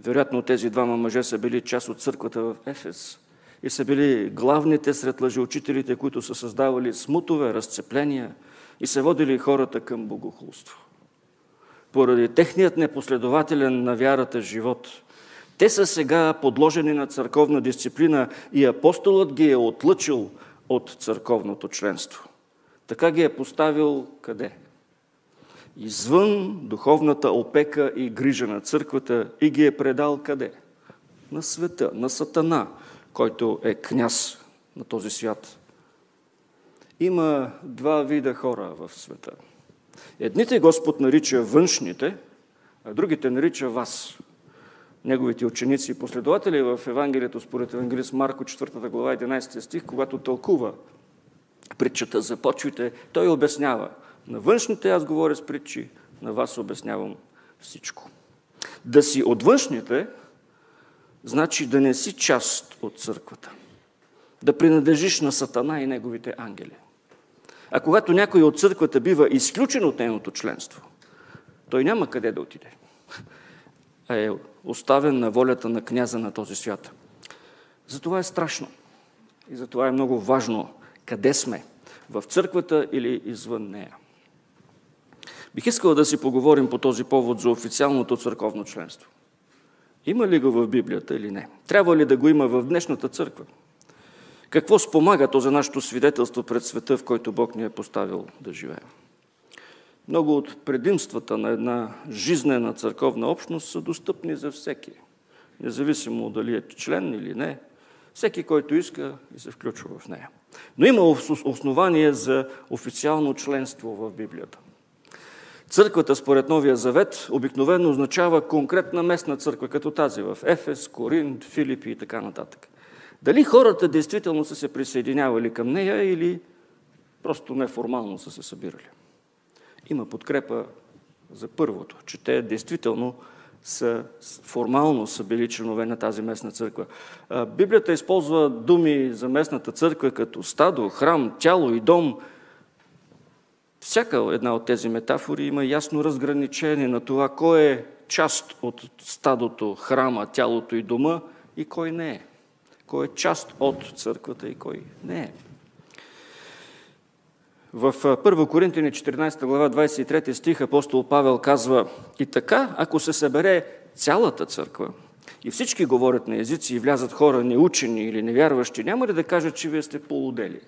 Вероятно тези двама мъже са били част от църквата в Ефес и са били главните сред лъжеучителите, които са създавали смутове, разцепления и са водили хората към богохулство. Поради техният непоследователен на вярата живот, те са сега подложени на църковна дисциплина и апостолът ги е отлъчил от църковното членство. Така ги е поставил къде? Извън духовната опека и грижа на църквата и ги е предал къде? На света, на Сатана, който е княз на този свят. Има два вида хора в света. Едните Господ нарича външните, а другите нарича вас. Неговите ученици и последователи в Евангелието според Евангелист Марко 4 глава 11 стих, когато тълкува притчата за почвите, той обяснява – на външните аз говоря с притчи, на вас обяснявам всичко. Да си от външните, значи да не си част от църквата. Да принадлежиш на Сатана и неговите ангели. А когато някой от църквата бива изключен от нейното членство, той няма къде да отиде. А е оставен на волята на княза на този свят. Затова е страшно. И затова е много важно къде сме. В църквата или извън нея. Бих искал да си поговорим по този повод за официалното църковно членство. Има ли го в Библията или не? Трябва ли да го има в днешната църква? Какво спомага то за нашето свидетелство пред света, в който Бог ни е поставил да живеем? Много от предимствата на една жизнена църковна общност са достъпни за всеки, независимо дали е член или не. Всеки, който иска и се включва в нея. Но има основание за официално членство в Библията. Църквата според Новия Завет обикновено означава конкретна местна църква, като тази в Ефес, Коринт, Филипи и така нататък. Дали хората действително са се присъединявали към нея или просто неформално са се събирали? Има подкрепа за първото, че те действително са, формално са били членове на тази местна църква. Библията използва думи за местната църква като стадо, храм, тяло и дом – всяка една от тези метафори има ясно разграничение на това, кой е част от стадото, храма, тялото и дома и кой не е. Кой е част от църквата и кой не е. В 1 Коринтини 14 глава 23 стих апостол Павел казва И така, ако се събере цялата църква и всички говорят на езици и влязат хора неучени или невярващи, няма ли да кажат, че вие сте полудели?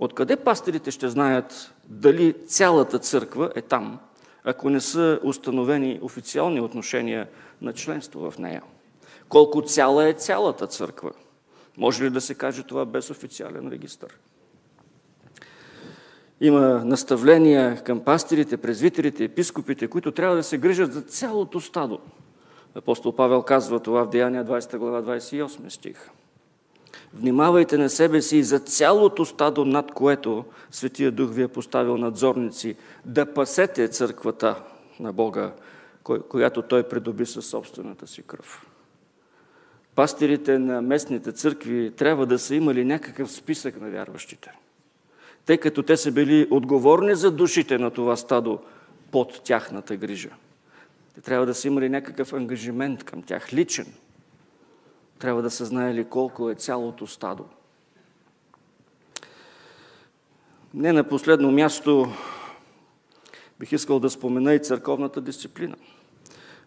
Откъде пастирите ще знаят дали цялата църква е там, ако не са установени официални отношения на членство в нея? Колко цяла е цялата църква? Може ли да се каже това без официален регистр? Има наставления към пастирите, презвитерите, епископите, които трябва да се грижат за цялото стадо. Апостол Павел казва това в Деяния 20 глава 28 стих. Внимавайте на себе си и за цялото стадо, над което Светия Дух ви е поставил надзорници, да пасете църквата на Бога, която Той придоби със собствената си кръв. Пастирите на местните църкви трябва да са имали някакъв списък на вярващите, тъй като те са били отговорни за душите на това стадо под тяхната грижа. Те трябва да са имали някакъв ангажимент към тях, личен – трябва да са знаели колко е цялото стадо. Не на последно място бих искал да спомена и църковната дисциплина.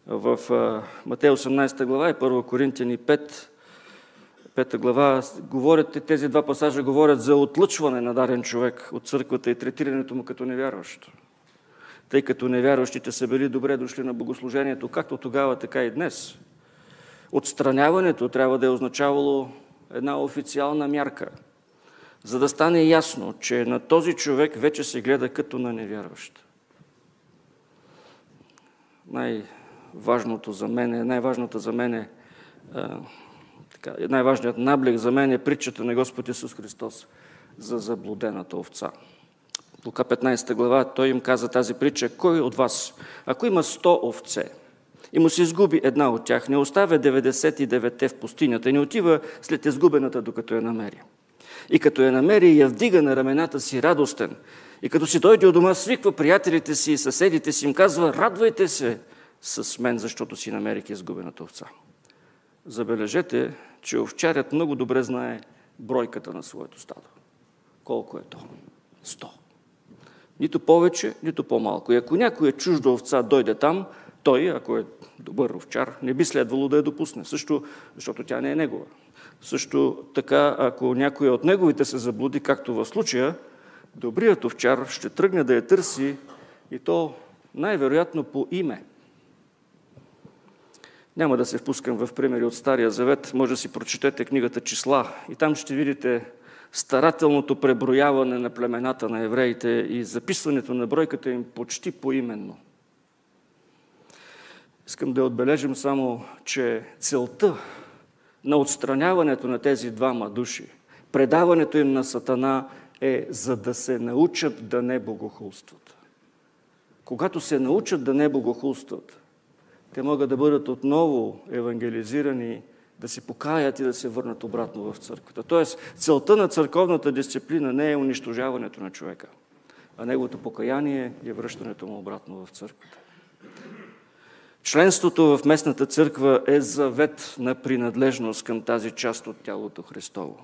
В Матея 18 глава и 1 Коринтияни 5, 5 глава говорят, тези два пасажа говорят за отлъчване на даден човек от църквата и третирането му като невярващ. Тъй като невярващите са били добре дошли на богослужението, както тогава, така и днес – Отстраняването трябва да е означавало една официална мярка, за да стане ясно, че на този човек вече се гледа като на невярващ. Най-важното за мен е, най-важната за мен е, най-важният наблег за мен е притчата на Господ Исус Христос за заблудената овца. Лука 15 глава, той им каза тази притча, кой от вас, ако има 100 овце, и му се изгуби една от тях. Не оставя 99-те в пустинята, не отива след изгубената, докато я намери. И като я намери, я вдига на рамената си радостен. И като си дойде от дома, свиква приятелите си и съседите си, им казва, радвайте се с мен, защото си намерих изгубената овца. Забележете, че овчарят много добре знае бройката на своето стадо. Колко е то? Сто. Нито повече, нито по-малко. И ако някоя чужда овца дойде там, той, ако е добър овчар, не би следвало да я допусне. Също, защото тя не е негова. Също така, ако някой от неговите се заблуди, както в случая, добрият овчар ще тръгне да я търси и то най-вероятно по име. Няма да се впускам в примери от Стария Завет, може да си прочетете книгата Числа и там ще видите старателното преброяване на племената на евреите и записването на бройката им почти поименно – Искам да отбележим само, че целта на отстраняването на тези двама души, предаването им на Сатана е за да се научат да не богохулстват. Когато се научат да не богохулстват, те могат да бъдат отново евангелизирани, да се покаят и да се върнат обратно в църквата. Тоест, целта на църковната дисциплина не е унищожаването на човека, а неговото покаяние е връщането му обратно в църквата. Членството в местната църква е завет на принадлежност към тази част от тялото Христово.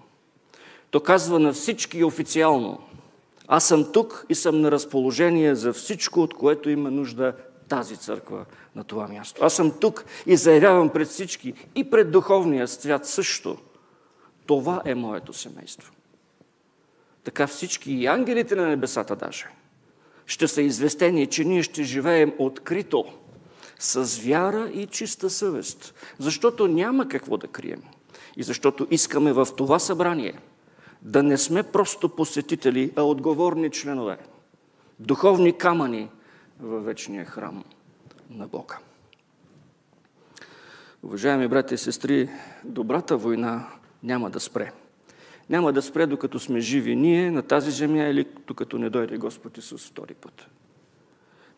То казва на всички официално, аз съм тук и съм на разположение за всичко, от което има нужда тази църква на това място. Аз съм тук и заявявам пред всички и пред духовния свят също. Това е моето семейство. Така всички и ангелите на небесата даже ще са известени, че ние ще живеем открито – с вяра и чиста съвест, защото няма какво да крием. И защото искаме в това събрание да не сме просто посетители, а отговорни членове, духовни камъни във вечния храм на Бога. Уважаеми брати и сестри, добрата война няма да спре. Няма да спре, докато сме живи ние на тази земя или докато не дойде Господ Исус втори път.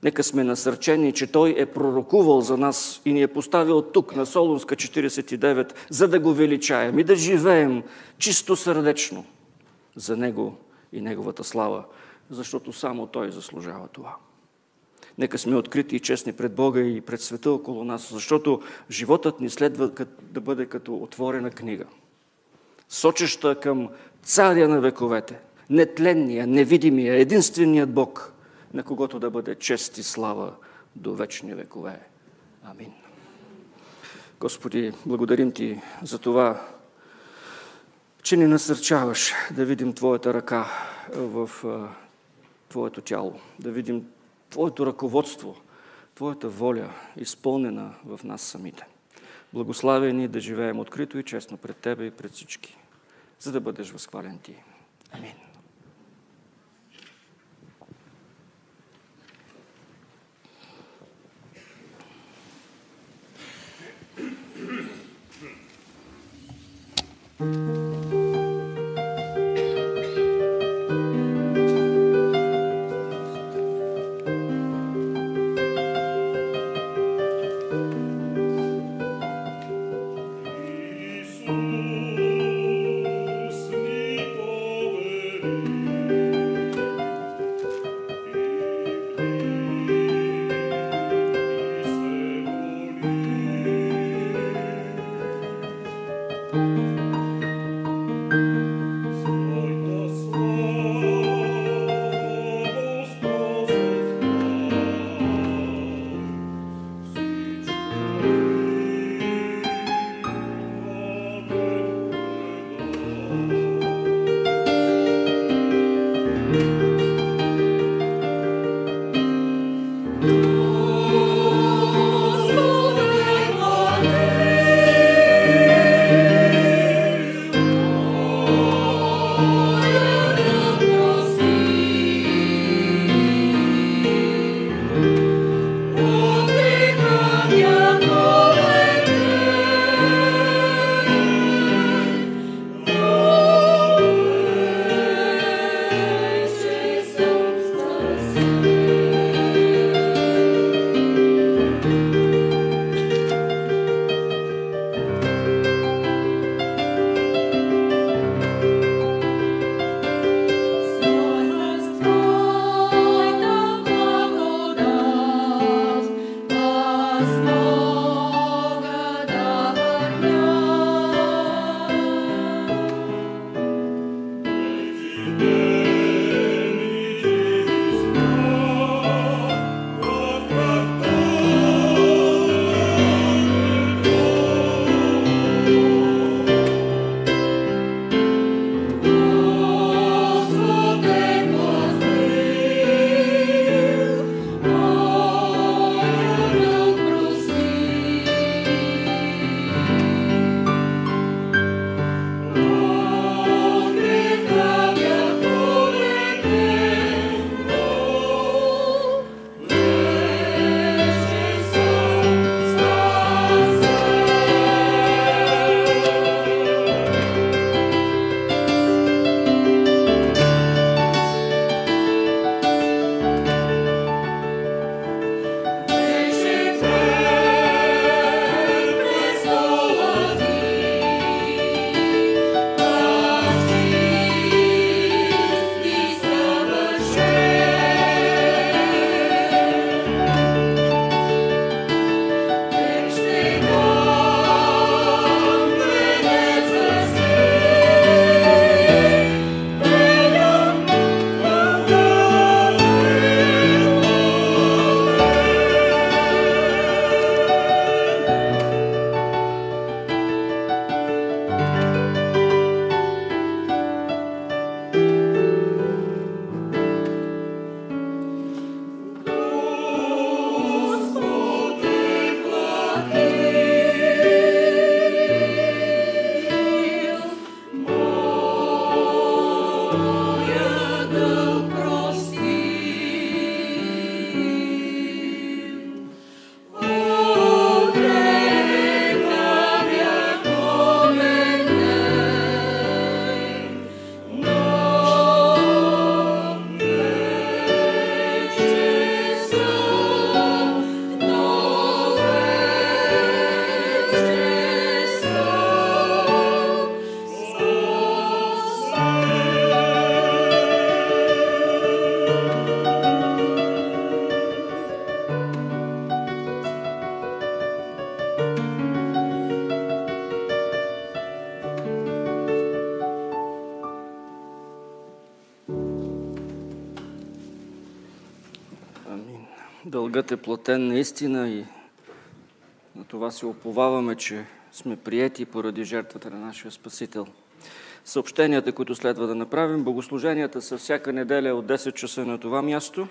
Нека сме насърчени, че Той е пророкувал за нас и ни е поставил тук, на Солунска 49, за да го величаем и да живеем чисто сърдечно за Него и Неговата слава, защото само Той заслужава това. Нека сме открити и честни пред Бога и пред света около нас, защото животът ни следва да бъде като отворена книга, сочеща към царя на вековете, нетленния, невидимия, единственият Бог – на когото да бъде чест и слава до вечни векове. Амин. Господи, благодарим Ти за това, че ни насърчаваш да видим Твоята ръка в Твоето тяло, да видим Твоето ръководство, Твоята воля, изпълнена в нас самите. Благославя ни да живеем открито и честно пред Тебе и пред всички, за да бъдеш възхвален Ти. Амин. Música е платен наистина и На това си оповаваме, че сме приети поради жертвата на нашия Спасител. Съобщенията, които следва да направим, богослуженията са всяка неделя от 10 часа на това място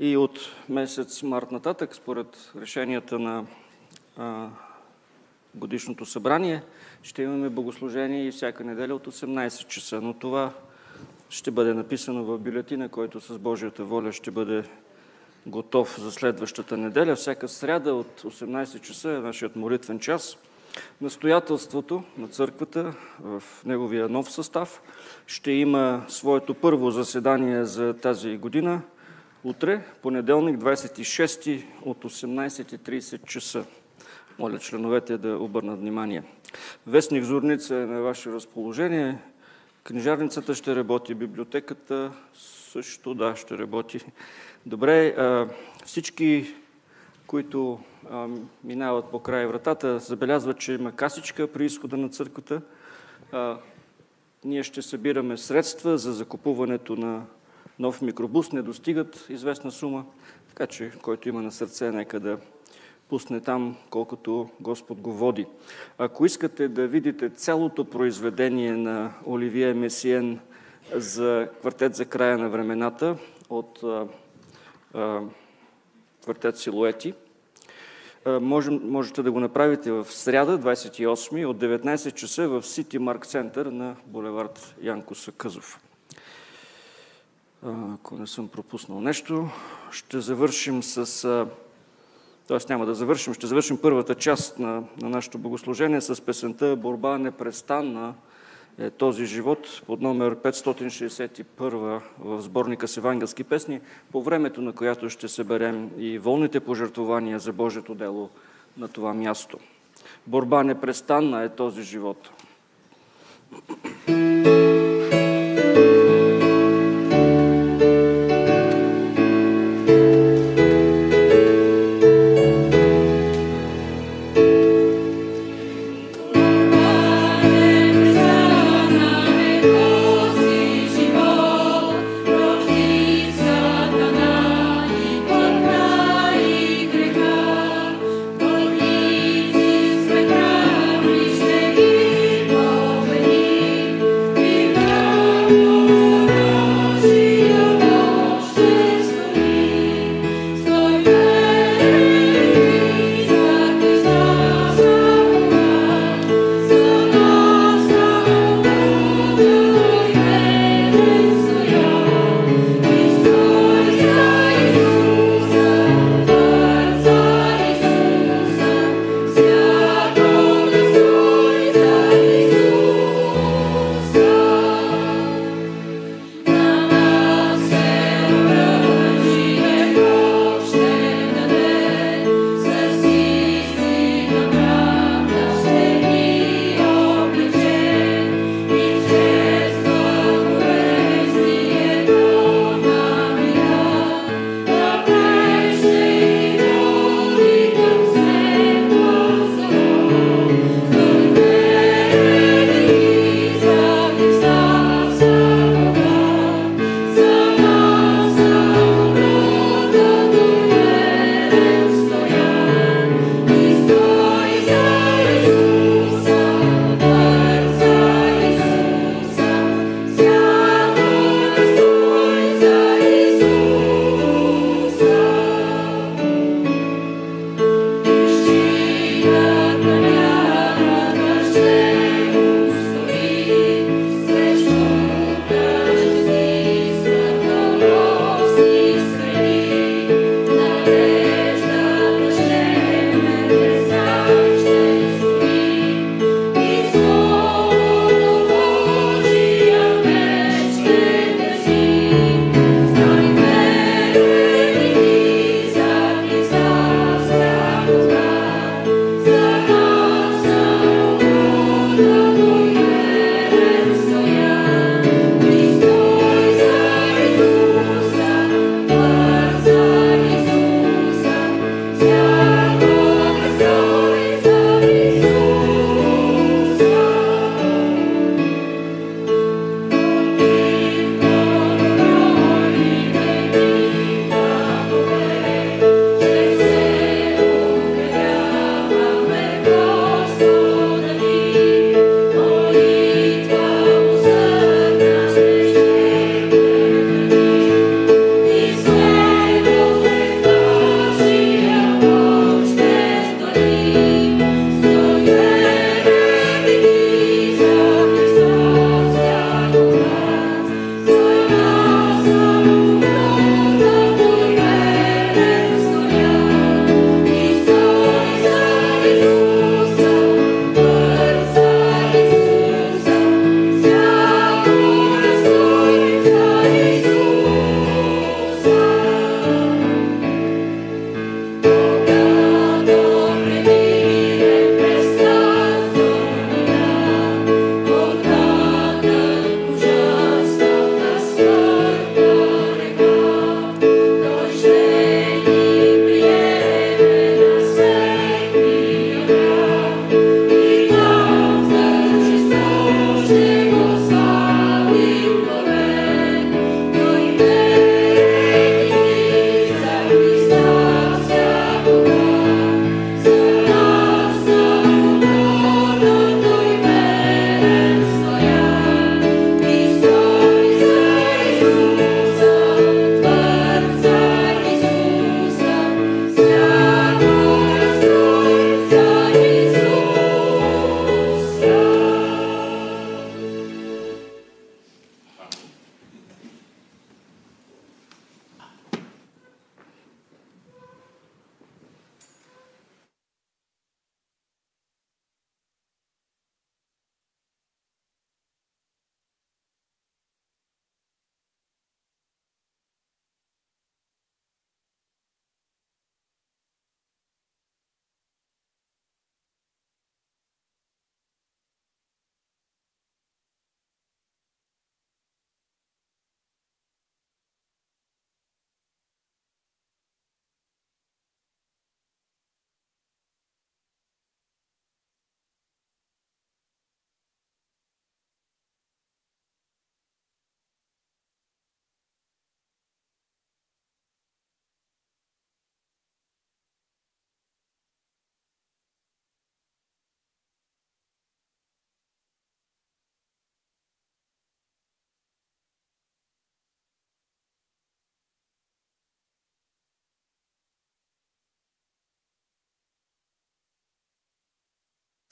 и от месец март нататък, според решенията на а, годишното събрание, ще имаме богослужение и всяка неделя от 18 часа. Но това ще бъде написано в бюлетина, който с Божията воля ще бъде готов за следващата неделя. Всяка сряда от 18 часа е нашият молитвен час. Настоятелството на църквата в неговия нов състав ще има своето първо заседание за тази година утре, понеделник, 26 от 18.30 часа. Моля членовете да обърнат внимание. Вестник Зорница е на ваше разположение. Книжарницата ще работи, библиотеката също, да, ще работи. Добре, всички, които минават по край вратата, забелязват, че има касичка при изхода на църквата. Ние ще събираме средства за закупуването на нов микробус. Не достигат известна сума, така че който има на сърце, нека да пусне там, колкото Господ го води. Ако искате да видите цялото произведение на Оливия Месиен за квартет за края на времената от а, а, квартет Силуети, а, можете да го направите в сряда, 28 от 19 часа в Сити Марк Център на булевард Янко Сакъзов. Ако не съм пропуснал нещо, ще завършим с т.е. няма да завършим, ще завършим първата част на, на нашето богослужение с песента Борба непрестанна е този живот под номер 561 в сборника с евангелски песни, по времето на която ще съберем и волните пожертвования за Божието дело на това място. Борба непрестанна е този живот. Thank you.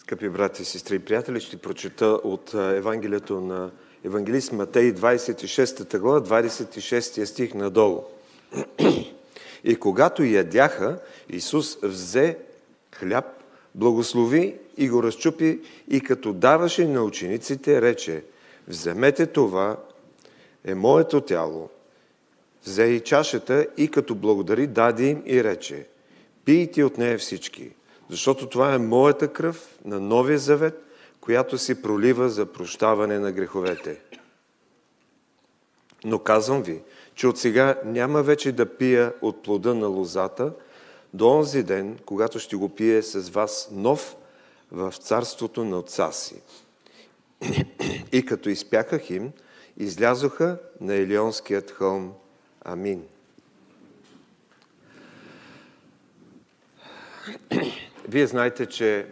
Скъпи брати, сестри и приятели, ще прочета от Евангелието на Евангелист Матей 26 глава, 26 стих надолу. *clears throat* И когато ядяха, Исус взе хляб, благослови и го разчупи и като даваше на учениците, рече, вземете това, е моето тяло. Взе и чашата и като благодари, даде им и рече, пийте от нея всички, защото това е моята кръв на новия завет, която се пролива за прощаване на греховете. Но казвам ви, че от сега няма вече да пия от плода на лозата до онзи ден, когато ще го пие с вас нов в царството на отца си. И като изпяках им, излязоха на Елионският хълм. Амин. Вие знаете, че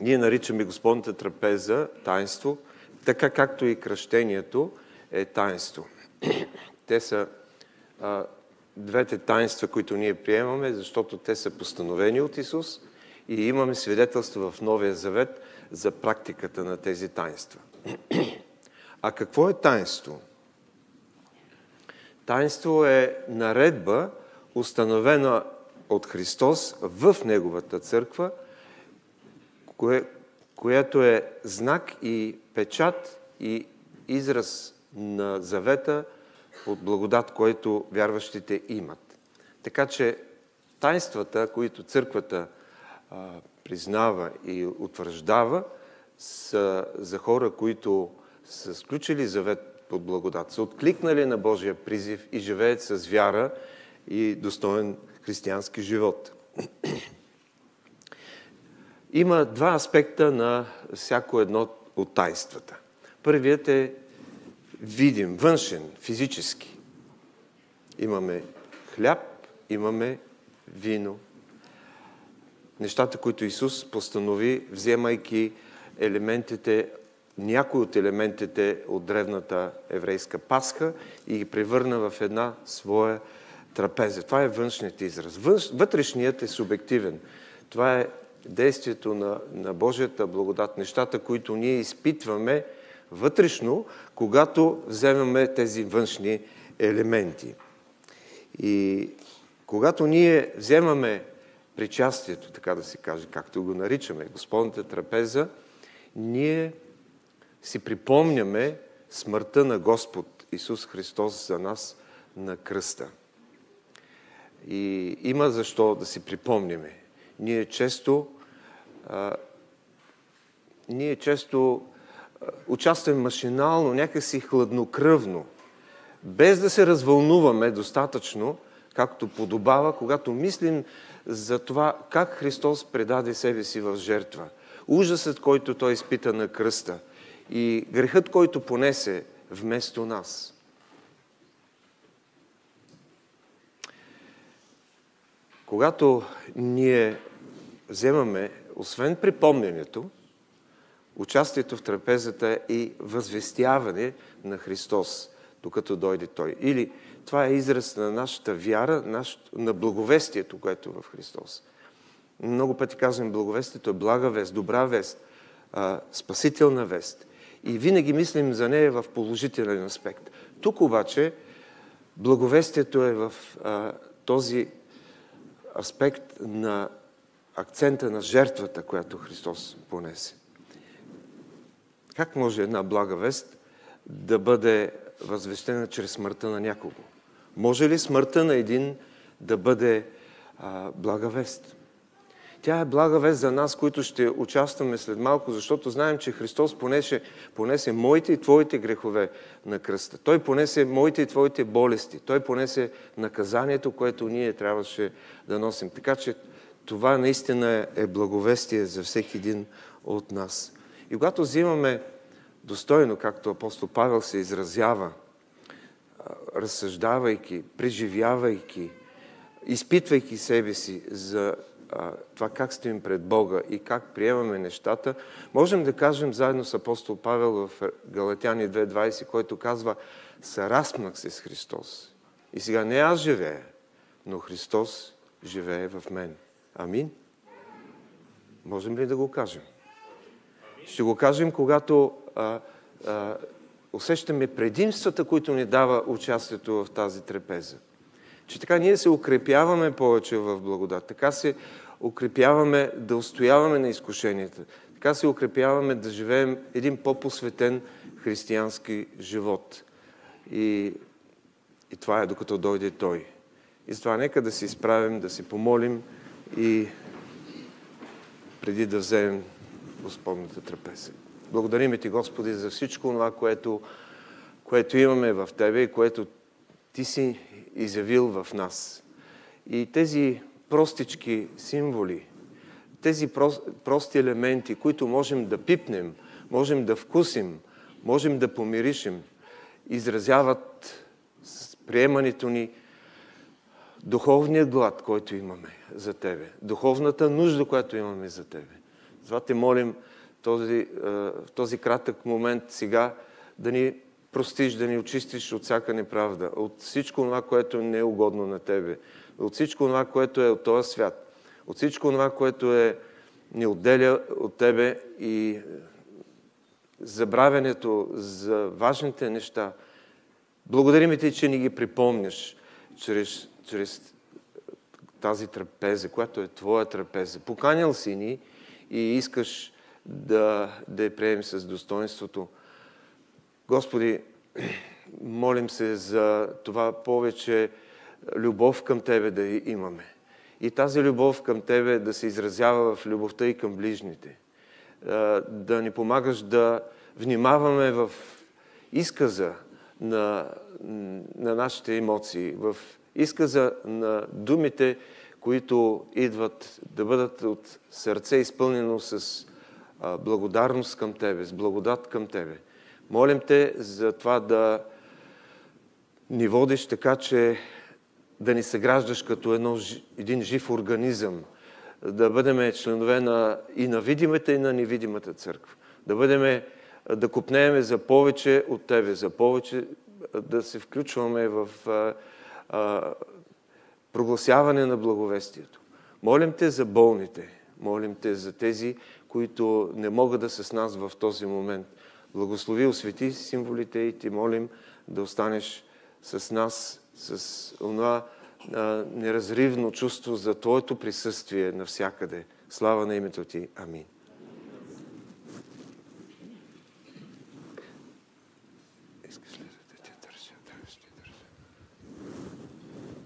ние наричаме Господната трапеза таинство, така както и кръщението е таинство. *clears throat* Те са а, двете таинства, които ние приемаме, защото те са постановени от Исус и имаме свидетелство в Новия Завет за практиката на тези таинства. *clears throat* А какво е таинство? Таинство е наредба, установена от Христос в Неговата църква, кое, което е знак и печат и израз на завета от благодат, който вярващите имат. Така че тайнствата, които църквата а, признава и утвърждава, са за хора, които са сключили завет под благодат, са откликнали на Божия призив и живеят с вяра и достоен християнски живот. Има два аспекта на всяко едно от тайствата. Първият е видим, външен, физически. Имаме хляб, имаме вино. Нещата, които Исус постанови, вземайки елементите, някои от елементите от древната еврейска пасха и ги превърна в една своя трапеза. Това е външният израз. Вътрешният е субективен. Това е действието на, на Божията благодат, нещата, които ние изпитваме вътрешно, когато вземаме тези външни елементи. И когато ние вземаме причастието, така да се каже, както го наричаме, Господната трапеза, ние си припомняме смъртта на Господ Исус Христос за нас на кръста. И има защо да си припомняме. Ние често, а, ние често а, участваме машинално, някакси хладнокръвно, без да се развълнуваме достатъчно, както подобава, когато мислим за това как Христос предаде себе си в жертва. Ужасът, който Той изпита на кръста и грехът, който понесе вместо нас. Когато ние вземаме, освен припомнянето, участието в трапезата и възвестяване на Христос, докато дойде Той. Или това е израз на нашата вяра, на благовестието, което е в Христос. Много пъти казвам, благовестието е блага вест, добра вест, спасителна вест. И винаги мислим за нея в положителен аспект. Тук обаче благовестието е в този аспект на акцента на жертвата, която Христос понесе. Как може една блага вест да бъде възвещена чрез смъртта на някого? Може ли смъртта на един да бъде а, блага вест? Тя е блага вест за нас, които ще участваме след малко, защото знаем, че Христос понесе, понесе моите и твоите грехове на кръста. Той понесе моите и твоите болести. Той понесе наказанието, което ние трябваше да носим. Така че това наистина е благовестие за всеки един от нас. И когато взимаме достойно, както апостол Павел се изразява, разсъждавайки, преживявайки, изпитвайки себе си за това как стоим пред Бога и как приемаме нещата, можем да кажем заедно с апостол Павел в Галатяни 2.20, който казва Саразмнах се с Христос. И сега не аз живея, но Христос живее в мен. Амин? Можем ли да го кажем? Ще го кажем, когато а, а, усещаме предимствата, които ни дава участието в тази трапеза. Че така ние се укрепяваме повече в благодат. Така се укрепяваме да устояваме на изкушенията. Така се укрепяваме да живеем един по-посветен християнски живот. И, и това е докато дойде Той. И затова нека да се изправим, да се помолим и преди да вземем Господната трапеза. Благодарим Ти, Господи, за всичко това, което, което имаме в Тебе и което Ти си изявил в нас. И тези простички символи, тези прости елементи, които можем да пипнем, можем да вкусим, можем да помиришем, изразяват приемането ни духовния глад, който имаме за Тебе, духовната нужда, която имаме за Тебе. Затова те молим този, в този кратък момент сега да ни простиш, да ни очистиш от всяка неправда, от всичко това, което не е угодно на Тебе, от всичко това, което е от този свят, от всичко това, което е ни отделя от Тебе и забравянето за важните неща. Благодарим Ти, че ни ги припомняш чрез, чрез тази трапеза, която е Твоя трапеза. Поканял си ни и искаш да, да я приемем с достоинството. Господи, молим се за това повече любов към Тебе да имаме. И тази любов към Тебе да се изразява в любовта и към ближните. Да ни помагаш да внимаваме в изказа на, на нашите емоции, в изказа на думите, които идват да бъдат от сърце изпълнено с благодарност към Тебе, с благодат към Тебе. Молим Те за това да ни водиш така, че да ни съграждаш като едно, един жив организъм, да бъдем членове на, и на видимата, и на невидимата църква. Да бъдем, да купнееме за повече от Тебе, за повече да се включваме в а, а, прогласяване на благовестието. Молим Те за болните, молим Те за тези, които не могат да са с нас в този момент. Благослови, освети символите и ти молим да останеш с нас, с това неразривно чувство за Твоето присъствие навсякъде. Слава на името Ти. Амин.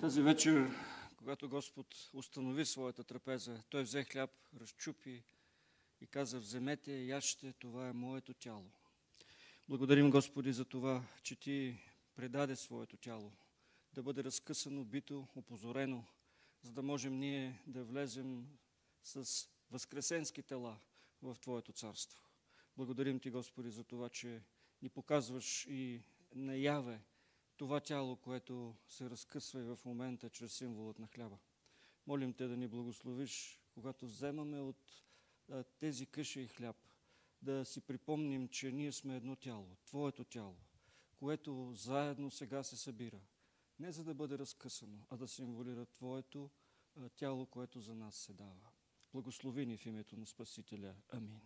Тази вечер, когато Господ установи своята трапеза, Той взе хляб, разчупи и каза, вземете, яще, това е моето тяло. Благодарим, Господи, за това, че Ти предаде своето тяло да бъде разкъсано, бито, опозорено, за да можем ние да влезем с възкресенски тела в Твоето царство. Благодарим Ти, Господи, за това, че ни показваш и наяве това тяло, което се разкъсва и в момента чрез символът на хляба. Молим Те да ни благословиш, когато вземаме от тези къша и хляб, да си припомним, че ние сме едно тяло, Твоето тяло, което заедно сега се събира. Не за да бъде разкъсано, а да символира Твоето тяло, което за нас се дава. Благослови ни в името на Спасителя. Амин.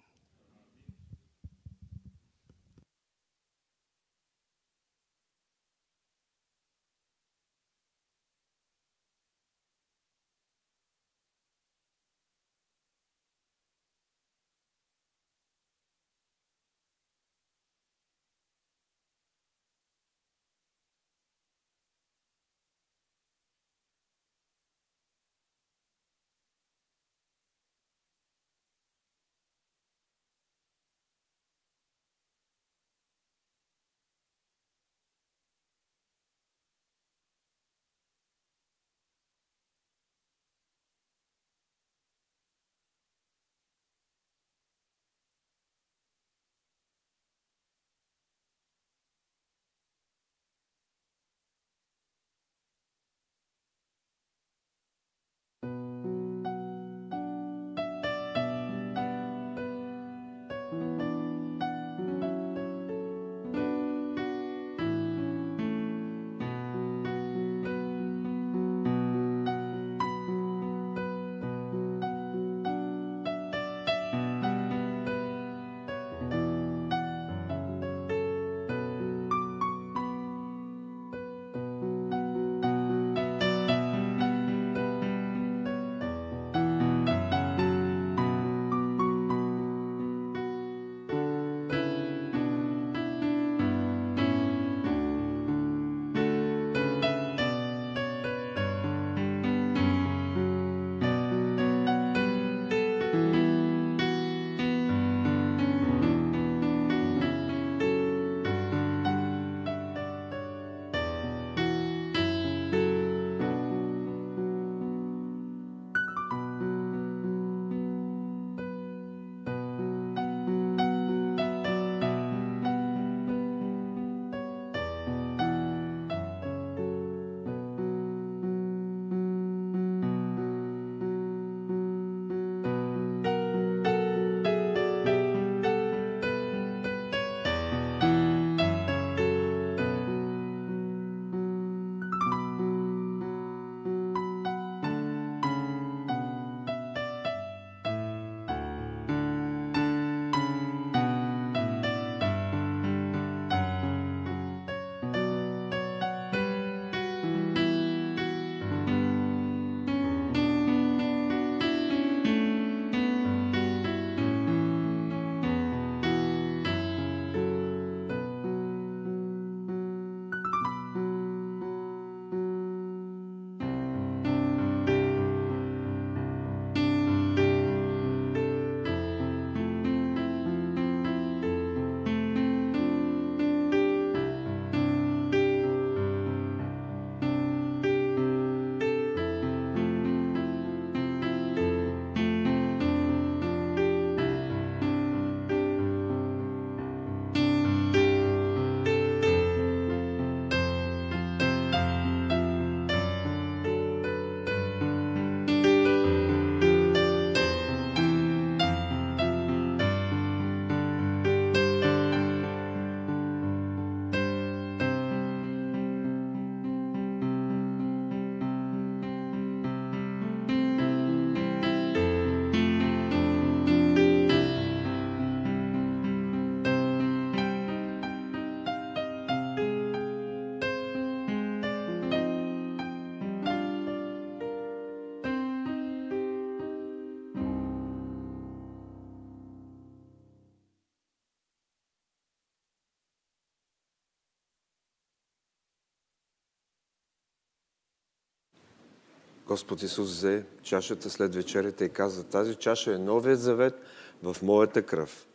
Господ Исус взе чашата след вечерята и каза, тази чаша е новият завет в моята кръв.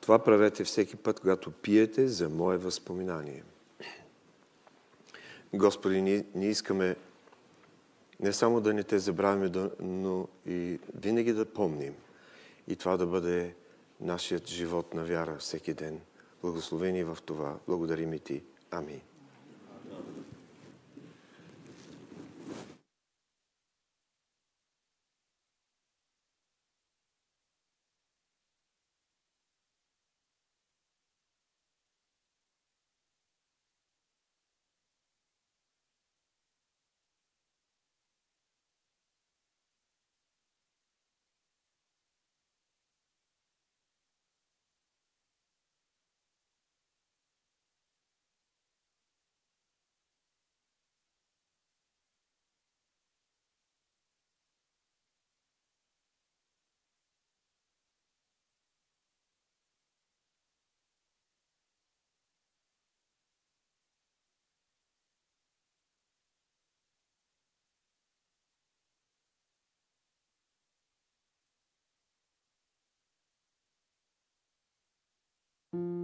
Това правете всеки път, когато пиете за мое възпоминание. Господи, ние, ние искаме не само да не те забравяме, но и винаги да помним. И това да бъде нашият живот на вяра всеки ден. Благословени в това. Благодарим и Ти. Амин. you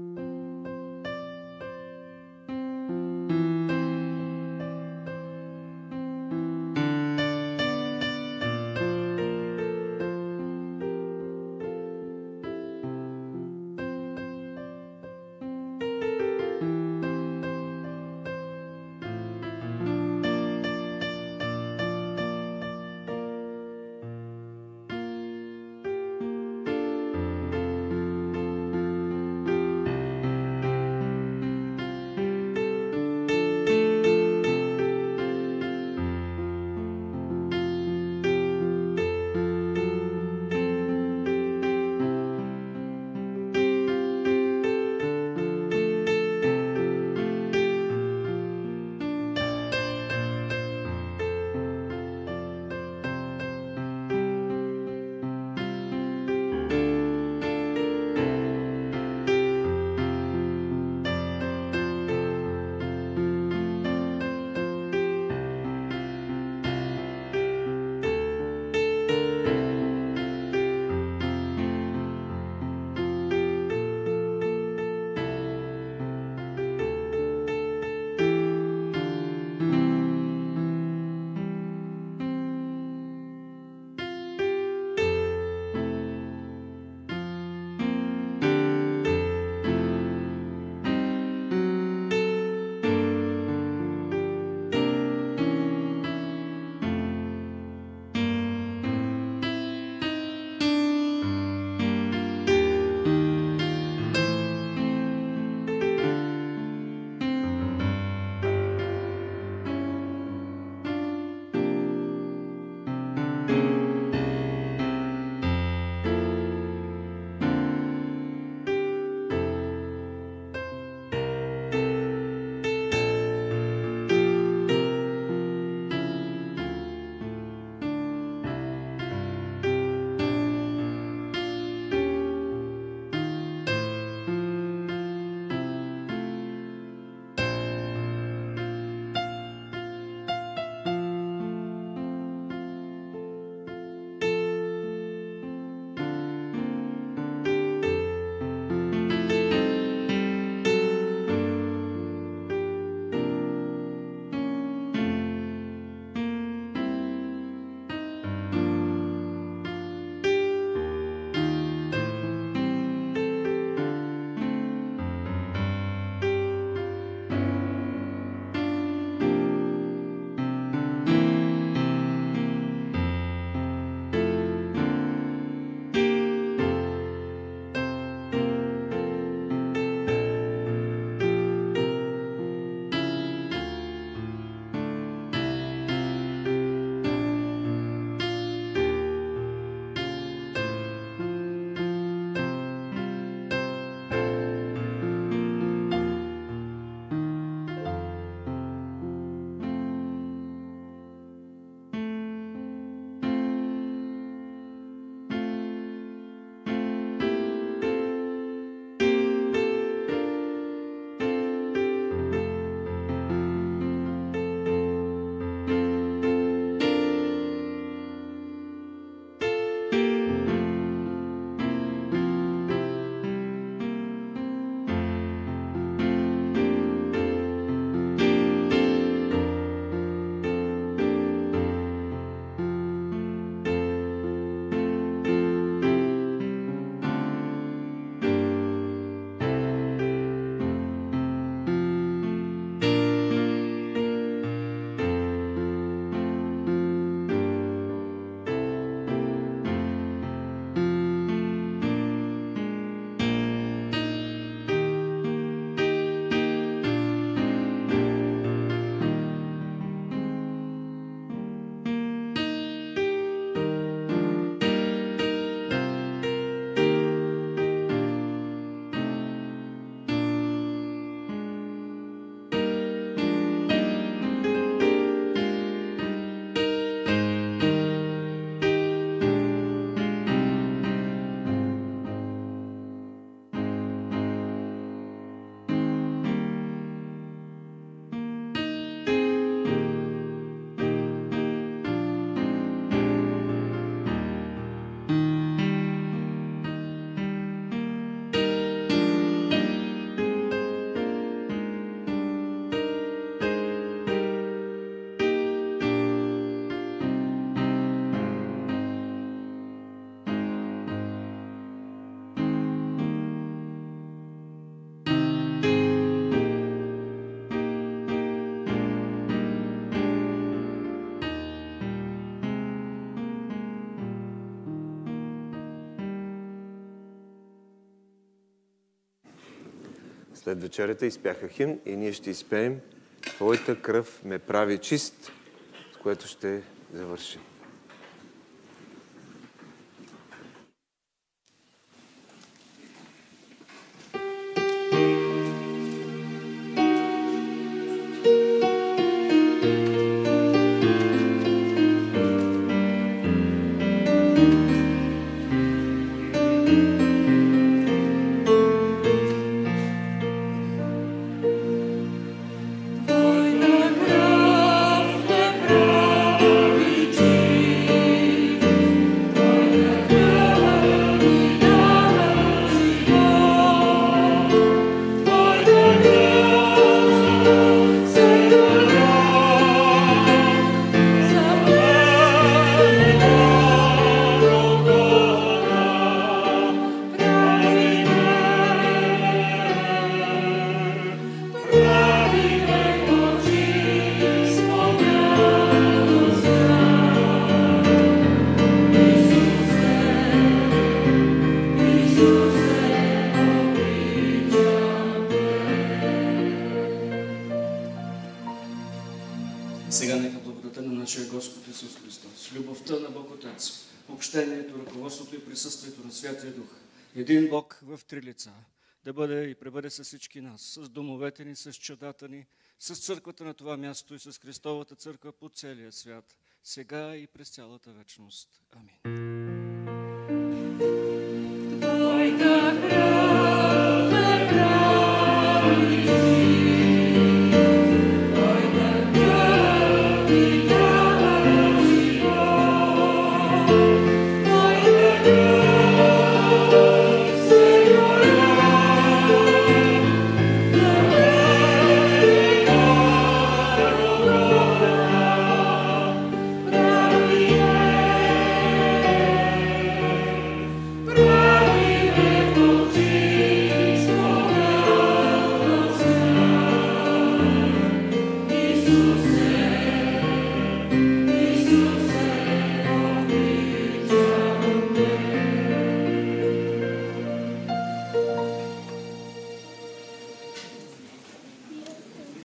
След вечерята изпяха химн и ние ще изпеем Твоята кръв ме прави чист, с което ще завършим. бъде и пребъде с всички нас, с домовете ни, с чедата ни, с църквата на това място и с Христовата църква по целия свят, сега и през цялата вечност. Амин. Твой